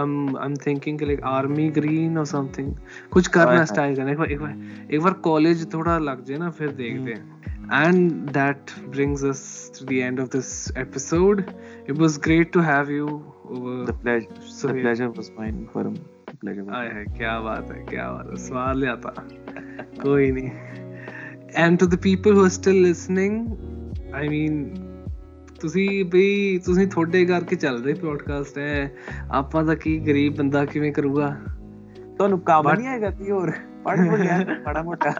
I'm I'm thinking like army green or something ਕੁਝ
ਹਾਏ
ਕਰਨਾ
ਹਾਏ।
ਸਟਾਈਲ ਕਰਨਾ ਇੱਕ ਵਾਰ ਇੱਕ ਵਾਰ ਇੱਕ ਵਾਰ ਕਾਲਜ ਥੋੜਾ ਲੱਗ ਜਾਏ ਨਾ ਫਿਰ ਦੇਖਦੇ ਹਾਂ and that brings us to the end of this episode it was great to have you over
the pleasure
So,
the
yeah.
pleasure was mine Param the pleasure was
ਆਏ
mine.
ਹੈ ਕੀ ਬਾਤ ਹੈ ਕੀ ਬਾਤ ਹੈ ਸਵਾਲ ਲਿਆ ਤਾਂ ਕੋਈ ਨਹੀਂ and to the people who are still listening i mean ਤੁਸੀਂ ਬਈ ਤੁਸੀਂ ਤੁਹਾਡੇ ਕਰਕੇ ਚੱਲ ਰਹੀ ਪੋਡਕਾਸਟ ਹੈ ਆਪਾਂ ਤਾਂ ਕੀ ਗਰੀਬ ਬੰਦਾ ਕਿਵੇਂ ਕਰੂਗਾ
ਤੁਹਾਨੂੰ ਕੰਮ
But-
ਨਹੀਂ ਹੈਗਾ ਕੀ ਹੋਰ ਪੜ ਲਿਆ ਬੜਾ ਮੋਟਾ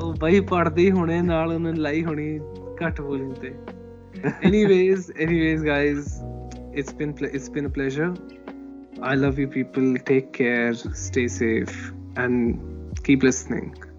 ਉਹ ਬਈ ਪੜਦੇ ਹੀ ਹੋਣੇ ਨਾਲ ਉਹਨਾਂ ਨੇ ਲਾਈ ਹੋਣੀ ਘੱਟ ਬੋਲਿੰਗ ਤੇ anyways anyways guys it's been ple- it's been a pleasure i love you people take care stay safe and keep listening